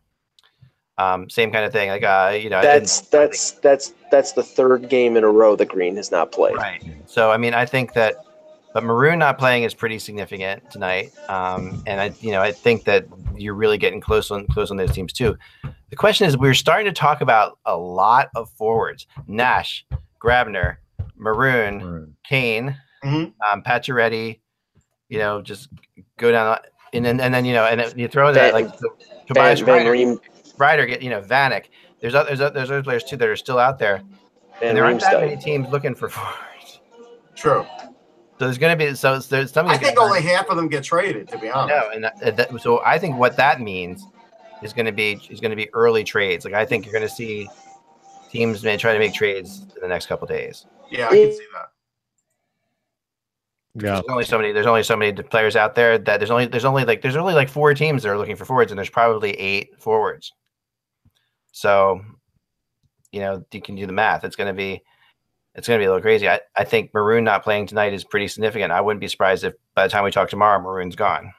Um, same kind of thing. Like, uh, you know, that's that's that's that's the third game in a row that Green has not played. Right. So, I mean, I think that but Maroon not playing is pretty significant tonight. Um, and I, you know, I think that you're really getting close on close on those teams too. The question is, we're starting to talk about a lot of forwards: Nash, Grabner, Maroon, Maroon. Kane, Mhm. um, Pacioretty. You know, just go down and then and then you know, and then you throw in that Van- like Tobias Van, Van Rieder, Reem, Rieder, get you know, Vanek. There's other, there's other, there's other players too that are still out there. Van And there aren't that many teams looking for [laughs] forwards. True. So there's going to be so there's something. I think only half of them get traded, to be honest. no, and that, that, so I think what that means is going to be is going to be early trades. Like I think you're going to see teams may try to make trades in the next couple days. Yeah, I can see that. Yeah. There's only so many. There's only so many players out there that there's only there's only like there's only like four teams that are looking for forwards, and there's probably eight forwards. So, you know, you can do the math. It's going to be it's going to be a little crazy. I, I think Maroon not playing tonight is pretty significant. I wouldn't be surprised if by the time we talk tomorrow, Maroon's gone.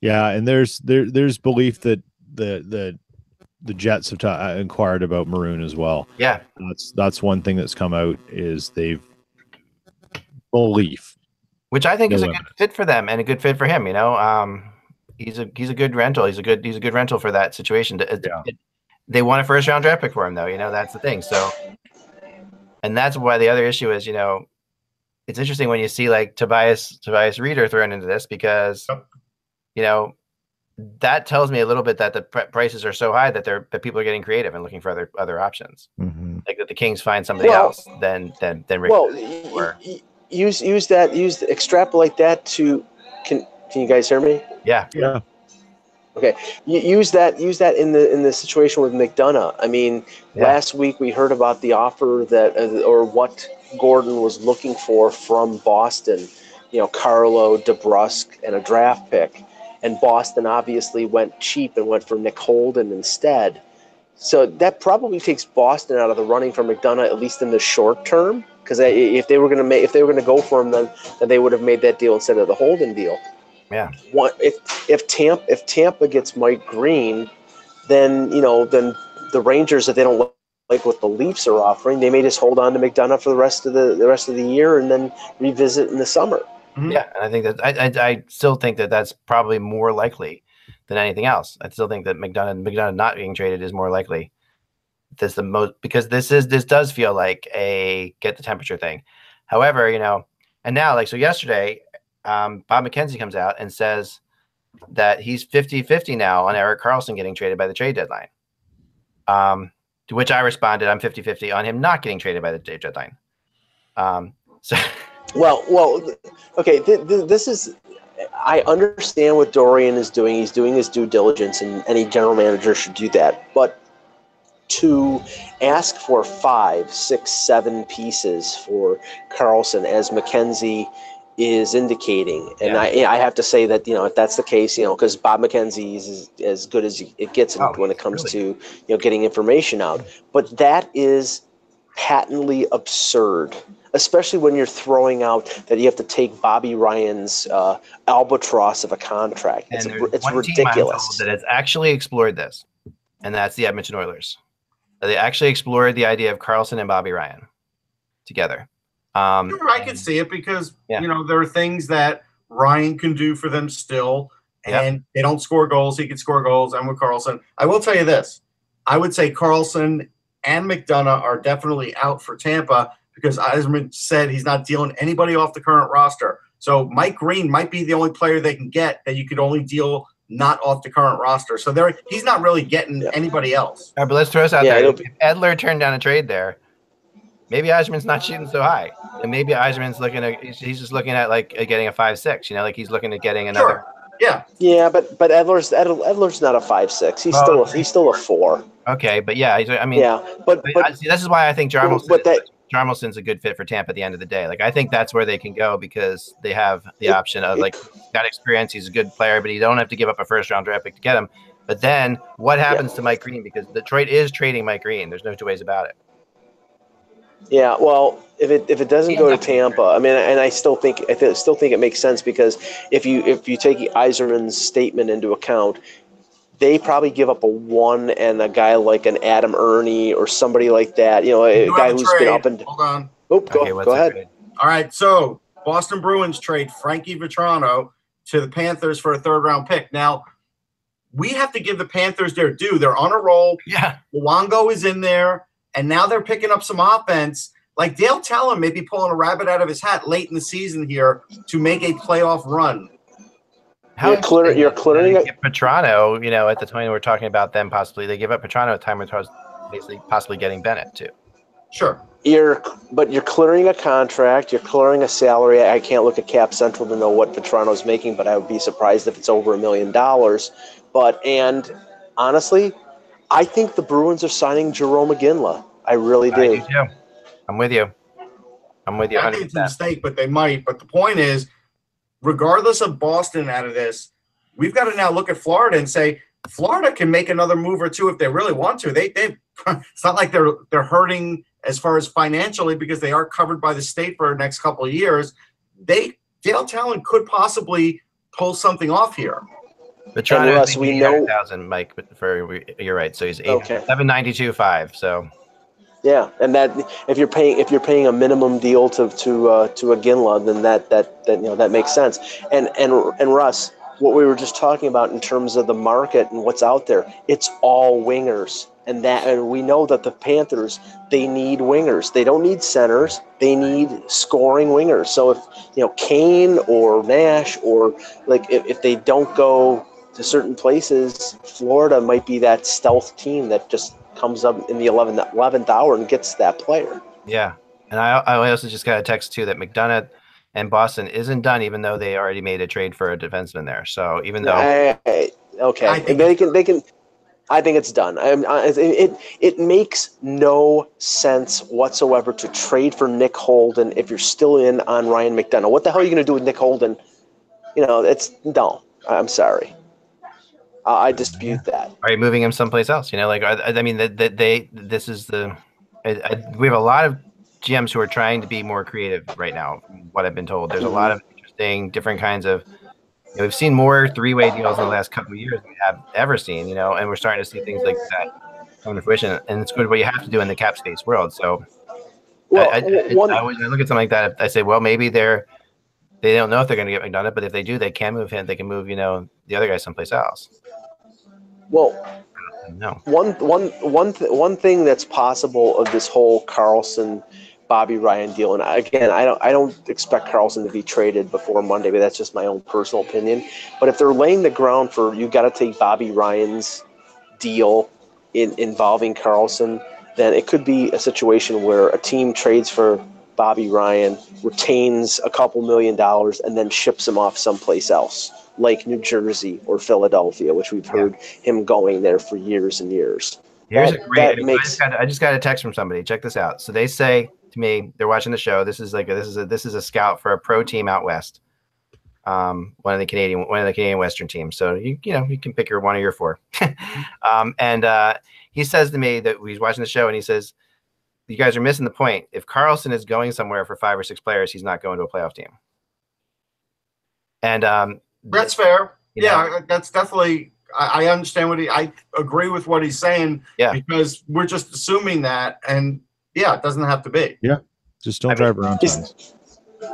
Yeah, and there's there there's belief that the the the Jets have ta- inquired about Maroon as well. Yeah, That's that's one thing that's come out is they've belief. which I think is a good fit for them and a good fit for him. You know, um, he's a he's a good rental. He's a good he's a good rental for that situation. Yeah. they want a first round draft pick for him, though. You know, that's the thing. So, and that's why the other issue is, you know, it's interesting when you see like Tobias Tobias Rieder thrown into this because, you know, that tells me a little bit that the pr- prices are so high that they're that people are getting creative and looking for other other options. Mm-hmm. Like that the Kings find somebody Well- else than than than Rick. Well, y- or- y- use use that use extrapolate that to can can you guys hear me? yeah, Yeah. Y- use that use that in the in the situation with McDonagh. I mean, Yeah. last week we heard about the offer that uh, or what Gorton was looking for from Boston. You know, Carlo DeBrusk and a draft pick, and Boston obviously went cheap and went for Nick Holden instead. So that probably takes Boston out of the running for McDonagh at least in the short term. Because if they were going to make if they were going to go for him, then then they would have made that deal instead of the Holden deal yeah. one if if Tampa if Tampa gets Mike Green, then you know then the Rangers if they don't like what the Leafs are offering, they may just hold on to McDonagh for the rest of the the rest of the year and then revisit in the summer. Yeah, and I think that I, I I still think that that's probably more likely than anything else. I still think that McDonagh McDonagh not being traded is more likely. This the most because this is this does feel like a get the temperature thing. However, you know, and now like so yesterday, um, Bob McKenzie comes out and says that he's 50-50 now on Erik Karlsson getting traded by the trade deadline. Um, to which I responded, I'm 50-50 on him not getting traded by the trade deadline. Um, [laughs] so Well, well, okay. Th- th- this is. I understand what Dorion is doing. He's doing his due diligence, and any general manager should do that. But to ask for five, six, seven pieces for Karlsson, as McKenzie is indicating, and I, I have to say that you know if that's the case, you know, because Bob McKenzie is as, as good as it gets Oh, when it comes really? to you know getting information out. But that is patently absurd, especially when you're throwing out that you have to take Bobby Ryan's uh, albatross of a contract. It's, And there's it's one team I'm ridiculous. told that has actually explored this, and that's the Edmonton Oilers. They actually explored the idea of Karlsson and Bobby Ryan together. Um, Sure, I and- could see it because Yeah. you know there are things that Ryan can do for them still, Yep. and they don't score goals. He can score goals. I'm with Karlsson. I will tell you this: I would say Karlsson and McDonagh are definitely out for Tampa because Yzerman said he's not dealing anybody off the current roster. So Mike Green might be the only player they can get that you could only deal not off the current roster. So there, he's not really getting Yeah. anybody else. All right, but let's throw this out Yeah, there. it'll If Edler turned down a trade there, maybe Yzerman's not shooting so high, and maybe Yzerman's looking at he's, he's just looking at like uh, getting a five six. You know, like he's looking at getting another. Sure. Yeah, Yeah, but but Edler's Edler's not a five six. He's Oh, still a, he's still a four. Okay, but yeah, he's, I mean, Yeah, but but, I, see, this is why I think Hjalmarsson, but that Hjalmarsson's a good fit for Tampa at the end of the day. Like I think that's where they can go because they have the option of like that experience. He's a good player, but you don't have to give up a first round draft pick to get him. But then what happens to Mike Green? Because Detroit is trading Mike Green. There's no two ways about it. Yeah, well, if it if it doesn't He go to ends up- Tampa, I mean, and I still think I th- still think it makes sense because if you if you take Yzerman's statement into account, they probably give up a one and a guy like an Adam Erne or somebody like that, you know, a You guy have a who's been up and hold on. oh, go, okay, what's go ahead. trade? All right, so Boston Bruins trade Frankie Vatrano to the Panthers for a third round pick. Now, we have to give the Panthers their due. They're on a roll. Yeah. Luongo is in there, and now they're picking up some offense. Like Dale Tallon may be pulling a rabbit out of his hat late in the season here to make a playoff run. How You're clear- you're clearing they it- Vatrano, you know, at the time we were talking about them possibly, they give up Vatrano at a time where it was basically possibly getting Bennett too. Sure. You're, but you're clearing a contract. You're clearing a salary. I can't look at Cap Central to know what Vatrano's making, but I would be surprised if it's over a million dollars. But and honestly, I think the Bruins are signing Jarome Iginla. I really I do. do too. I'm with you. I'm with you I think it's a mistake, but they might. But the point is, regardless of Boston out of this, we've got to now look at Florida and say Florida can make another move or two if they really want to. They they [laughs] it's not like they're they're hurting as far as financially because they are covered by the state for the next couple of years. They Dale Tallon could possibly pull something off here. Vatrano And is Russ, we know- 800,000, Mike, but for you're right. So he's eight, Okay. 792.5. So Yeah, and that if you're paying if you're paying a minimum deal to to uh, to Iginla, then that, that that you know that makes sense. And and and Russ, what we were just talking about in terms of the market and what's out there, it's all wingers, and that and we know that the Panthers they need wingers. They don't need centers. They need scoring wingers. So if you know Kane or Nash or like if, if they don't go to certain places, Florida might be that stealth team that just comes up in the 11th, 11th hour and gets that player. yeah. And I, I also just got a text too that McDonagh and Boston isn't done, even though they already made a trade for a defenseman there. So even though I- I- okay, I think they can. They can. I think it's done. I, I, it it makes no sense whatsoever to trade for Nick Holden if you're still in on Ryan McDonagh. What the hell are you going to do with Nick Holden? You know, it's no. I'm sorry. I, I dispute that. are you moving him someplace else? You know, like are, I mean, that they, they, this is the. I, I, we have a lot of GMs who are trying to be more creative right now. What I've been told, there's a lot of interesting, different kinds of. You know, we've seen more three-way deals in the last couple of years than we have ever seen. You know, and we're starting to see things like that come to fruition, and it's good what you have to do in the cap space world. So Well, I, I, one, I, always I look at something like that. I say, well, maybe they're they don't know if they're going to get McDonagh, but if they do, they can move him. They can move, you know, the other guy someplace else. Well, No, one one one th- one thing that's possible of this whole Karlsson Bobby Ryan deal and again I don't I don't expect Karlsson to be traded before Monday but that's just my own personal opinion. But if they're laying the ground for you got to take Bobby Ryan's deal in involving Karlsson then it could be a situation where a team trades for Bobby Ryan retains a couple million dollars and then ships him off someplace else like New Jersey or Philadelphia which we've heard him going there for years and years. here's That- a great. that I, makes- just got, I just got a text from somebody. Check this out. So they say to me, they're watching the show. This is like a, this is a this is a scout for a pro team out west. Um, one of the Canadian one of the Canadian Western teams. So you you know you can pick your one of your four. [laughs] um, and uh, he says to me that he's watching the show and he says, "You guys are missing the point. If Karlsson is going somewhere for five or six players, he's not going to a playoff team." And um, That's fair. You know? yeah, that's definitely. I, I understand what he. I agree with what he's saying. Yeah. Because we're just assuming that, and yeah, it doesn't have to be. Yeah. Just don't I mean, drive around. he's-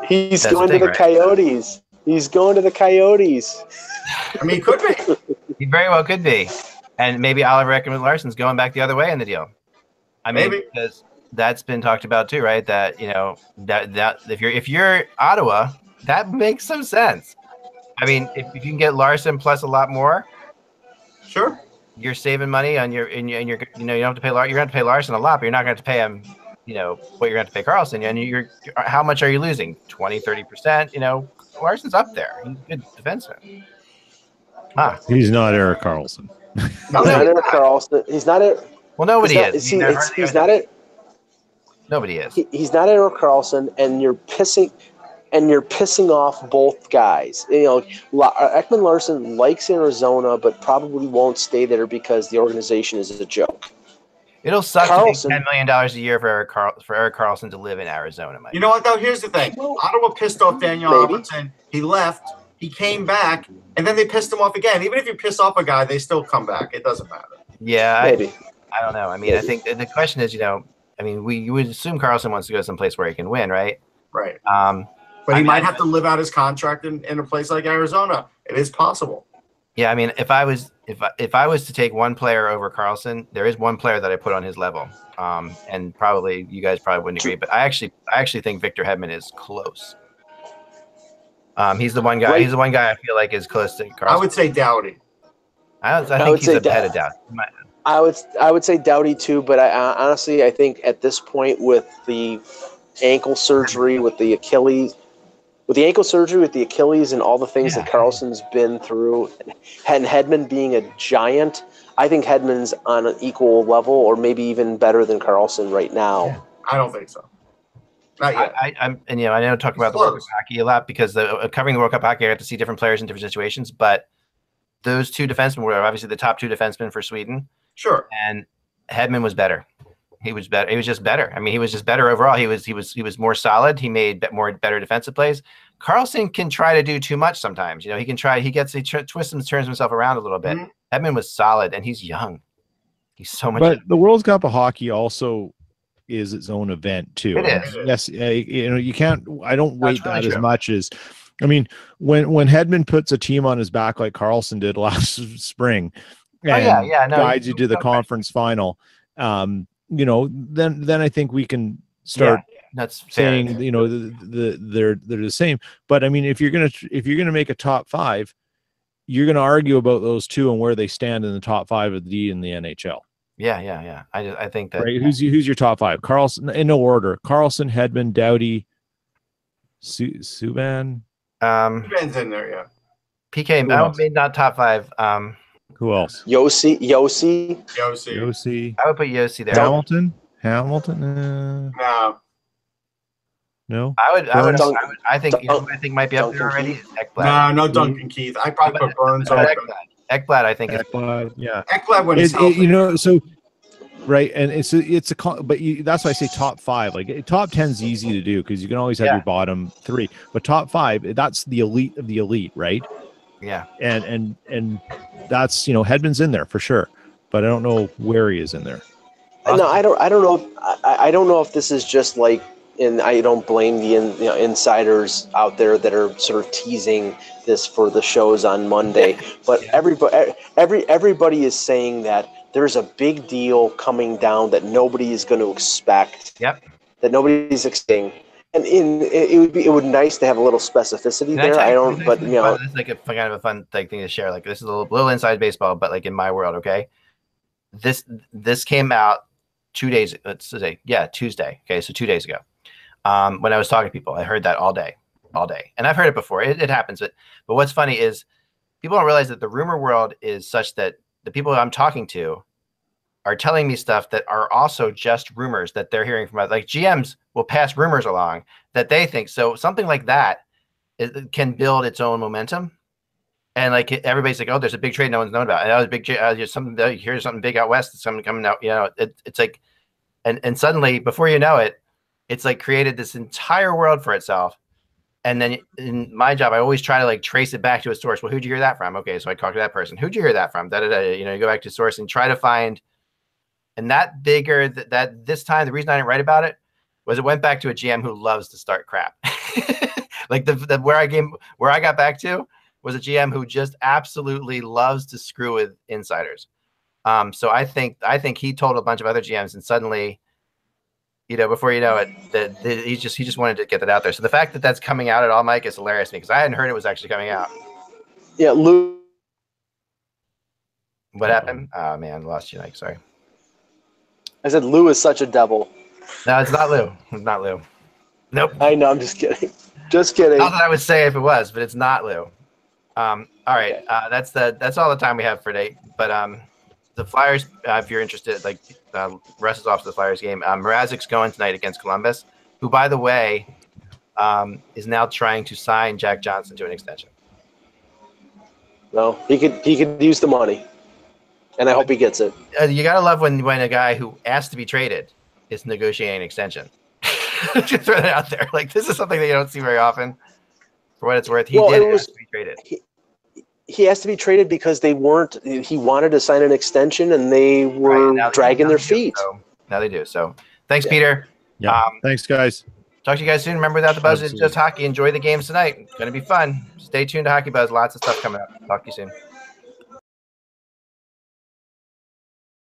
He's going the to thing, the Coyotes. He's going to the Coyotes. I mean, it could be. [laughs] He very well could be, and maybe Oliver Ekman-Larsson's going back the other way in the deal. I mean, Maybe. because that's been talked about too, right? That you know that that if you're if you're Ottawa, that makes some sense. I mean, if, if you can get Larsson plus a lot more, Sure. you're saving money on your in your, in your you know you don't have to pay Lar- you're going to pay Larsson a lot, but you're not going to pay him. You know what you're going to pay Karlsson, and you're how much are you losing? 20, 30 percent. You know, Larsson's up there. He's a good defenseman. Ah, He's not Erik Karlsson. No, He's not Erik Karlsson. He's not. Erik- well, nobody he's not, is. see, I mean, they're it's- hardly he's not. Erik- Nobody is. he- he's not Erik Karlsson, and you're pissing, and you're pissing off both guys. You know, La- uh, Ekman-Larsson likes Arizona, but probably won't stay there because the organization is a joke. It'll suck Karlsson- to pay ten million dollars a year for Erik Carl- for Erik Karlsson to live in Arizona, Mike. You know what though? Here's the thing. Ottawa pissed off Daniel Maybe. Alfredsson. He left. He came back, and then they pissed him off again. Even if you piss off a guy, they still come back. It doesn't matter. yeah, I, Maybe. I don't know. I mean, I think the question is, you know, I mean, we you would assume Karlsson wants to go someplace where he can win, right? Right. Um, But he I mean, might have to live out his contract in, in a place like Arizona. It is possible. yeah, I mean, if I was if I, if I was to take one player over Karlsson, there is one player that I put on his level, um, and probably you guys probably wouldn't agree, but I actually I actually think Victor Hedman is close. Um, he's the one guy. Right. He's the one guy I feel like is close to Karlsson. I would say Doughty. I, don't- I I think would he's say a that- of doubt. My- I would I would say Doughty too, but I, I honestly I think at this point with the ankle surgery, with the Achilles, with the ankle surgery, with the Achilles, and all the things that Karlsson's been through, and Hedman being a giant, I think Hedman's on an equal level, or maybe even better than Karlsson right now. I don't think so. Not I, yet. I, I'm, and you know, I know talk about the World Cup hockey a lot because the, uh, covering the World Cup hockey, I got to see different players in different situations. But those two defensemen were obviously the top two defensemen for Sweden, Sure. and Hedman was better. He was better. He was just better. I mean, he was just better overall. He was he was he was more solid. He made more better defensive plays. Karlsson can try to do too much sometimes. You know, he can try. He gets he tr- twists and turns himself around a little bit. Mhm. Hedman was solid, and he's young. He's so much. But the World Cup of hockey also is its own event too. It And is. Yes, you know you can't. I don't weight really that as much as. I mean, when when Hedman puts a team on his back like Karlsson did [laughs] last spring, Oh, yeah, and yeah, no, guides you- you to the okay. conference final, um, you know, then then I think we can start that's fair. saying you know the, the they're they're the same but i mean if you're gonna if you're gonna make a top five you're gonna argue about those two and where they stand in the top five of the d in the nhl Yeah, yeah, yeah. I just, I think that right who's who's your top five karlsson in no order karlsson hedman doughty Su- subban um Ben's in there, yeah. PK Who I else? would maybe not top five. Um, who else Josi, Josi, Josi. Josi. I would put Josi there. hamilton hamilton uh, No. no I would, I would, Dunk- I, would, I think, you know, I think might be up there Duncan already. Keith. Ekblad. No, no Duncan Keith. I probably put Burns But over. Ekblad. Ekblad, I think is. Uh, yeah Ekblad when he's It- it- you know so right and it's a, it's a con- but you, that's why i say top five like top 10 is easy to do because you can always have Yeah. your bottom three but top five that's the elite of the elite right Yeah, and and and that's you know Hedman's in there for sure but i don't know where he is in there uh, No, I don't. I don't know. I, I don't know if this is just like, and I don't blame the in, you know, insiders out there that are sort of teasing this for the shows on Monday. [laughs] But everybody, every everybody is saying that there's a big deal coming down that nobody is going to expect. Yep. That nobody's expecting. And in it, it would be it would nice to have a little specificity Can I there. I don't, but you know, is like a kind of a fun like thing to share. Like this is a little, little inside baseball, but like in my world, okay. This this came out two days. Let's say yeah, Tuesday. Okay, so two days ago. Um, when I was talking to people, I heard that all day, all day, and I've heard it before. It, it happens, but but what's funny is people don't realize that the rumor world is such that the people I'm talking to are telling me stuff that are also just rumors that they're hearing from like GMs will pass rumors along that they think so something like that it can build its own momentum. And like everybody's like oh there's a big trade no one's known about. And that was a big uh, there's something uh, here's something big out west something coming out you know it, it's like and and suddenly before you know it it's like created this entire world for itself. And then in my job i always try to like trace it back to a source. Well who'd you hear that from? Okay so i talk to that person. Who'd you hear that from? Da, da, da, you know you go back to source and try to find and that bigger that, that this time the reason i didn't write about it was it went back to a gm who loves to start crap. [laughs] Like the, the where i came where i got back to was a gm who just absolutely loves to screw with insiders. Um so i think i think he told a bunch of other gms and suddenly you know before you know it that he just he just wanted to get that out there. So the fact that that's coming out at all mike is hilarious to me because i hadn't heard it was actually coming out. Yeah, Lou. what happened? Oh man lost you mike. Sorry. I said Lou is such a devil. No it's not lou it's not lou nope I know. I'm just kidding. Just kidding. Not that I would say if it was, but it's not Lou. Um, all right, Okay. uh, that's the that's all the time we have for today. But um, the Flyers, uh, if you're interested, like uh, Russ is off to the Flyers game. Um, Mrazek's going tonight against Columbus, who, by the way, um, is now trying to sign Jack Johnson to an extension. No, he could he could use the money, and I hope he gets it. Uh, you gotta love when when a guy who asked to be traded is negotiating an extension. [laughs] Just throw that out there. Like this is something that you don't see very often. For what it's worth, he Well, did it was- be traded. He has to be traded because they weren't. He wanted to sign an extension, and they were Right, now they- dragging their they do, feet. So now they do. So thanks, Yeah. Peter. yeah Um, thanks guys Talk to you guys soon. Remember that the buzz is just hockey. Enjoy the games tonight. It's going to be fun. Stay tuned to Hockey Buzz. Lots of stuff coming up. Talk to you soon.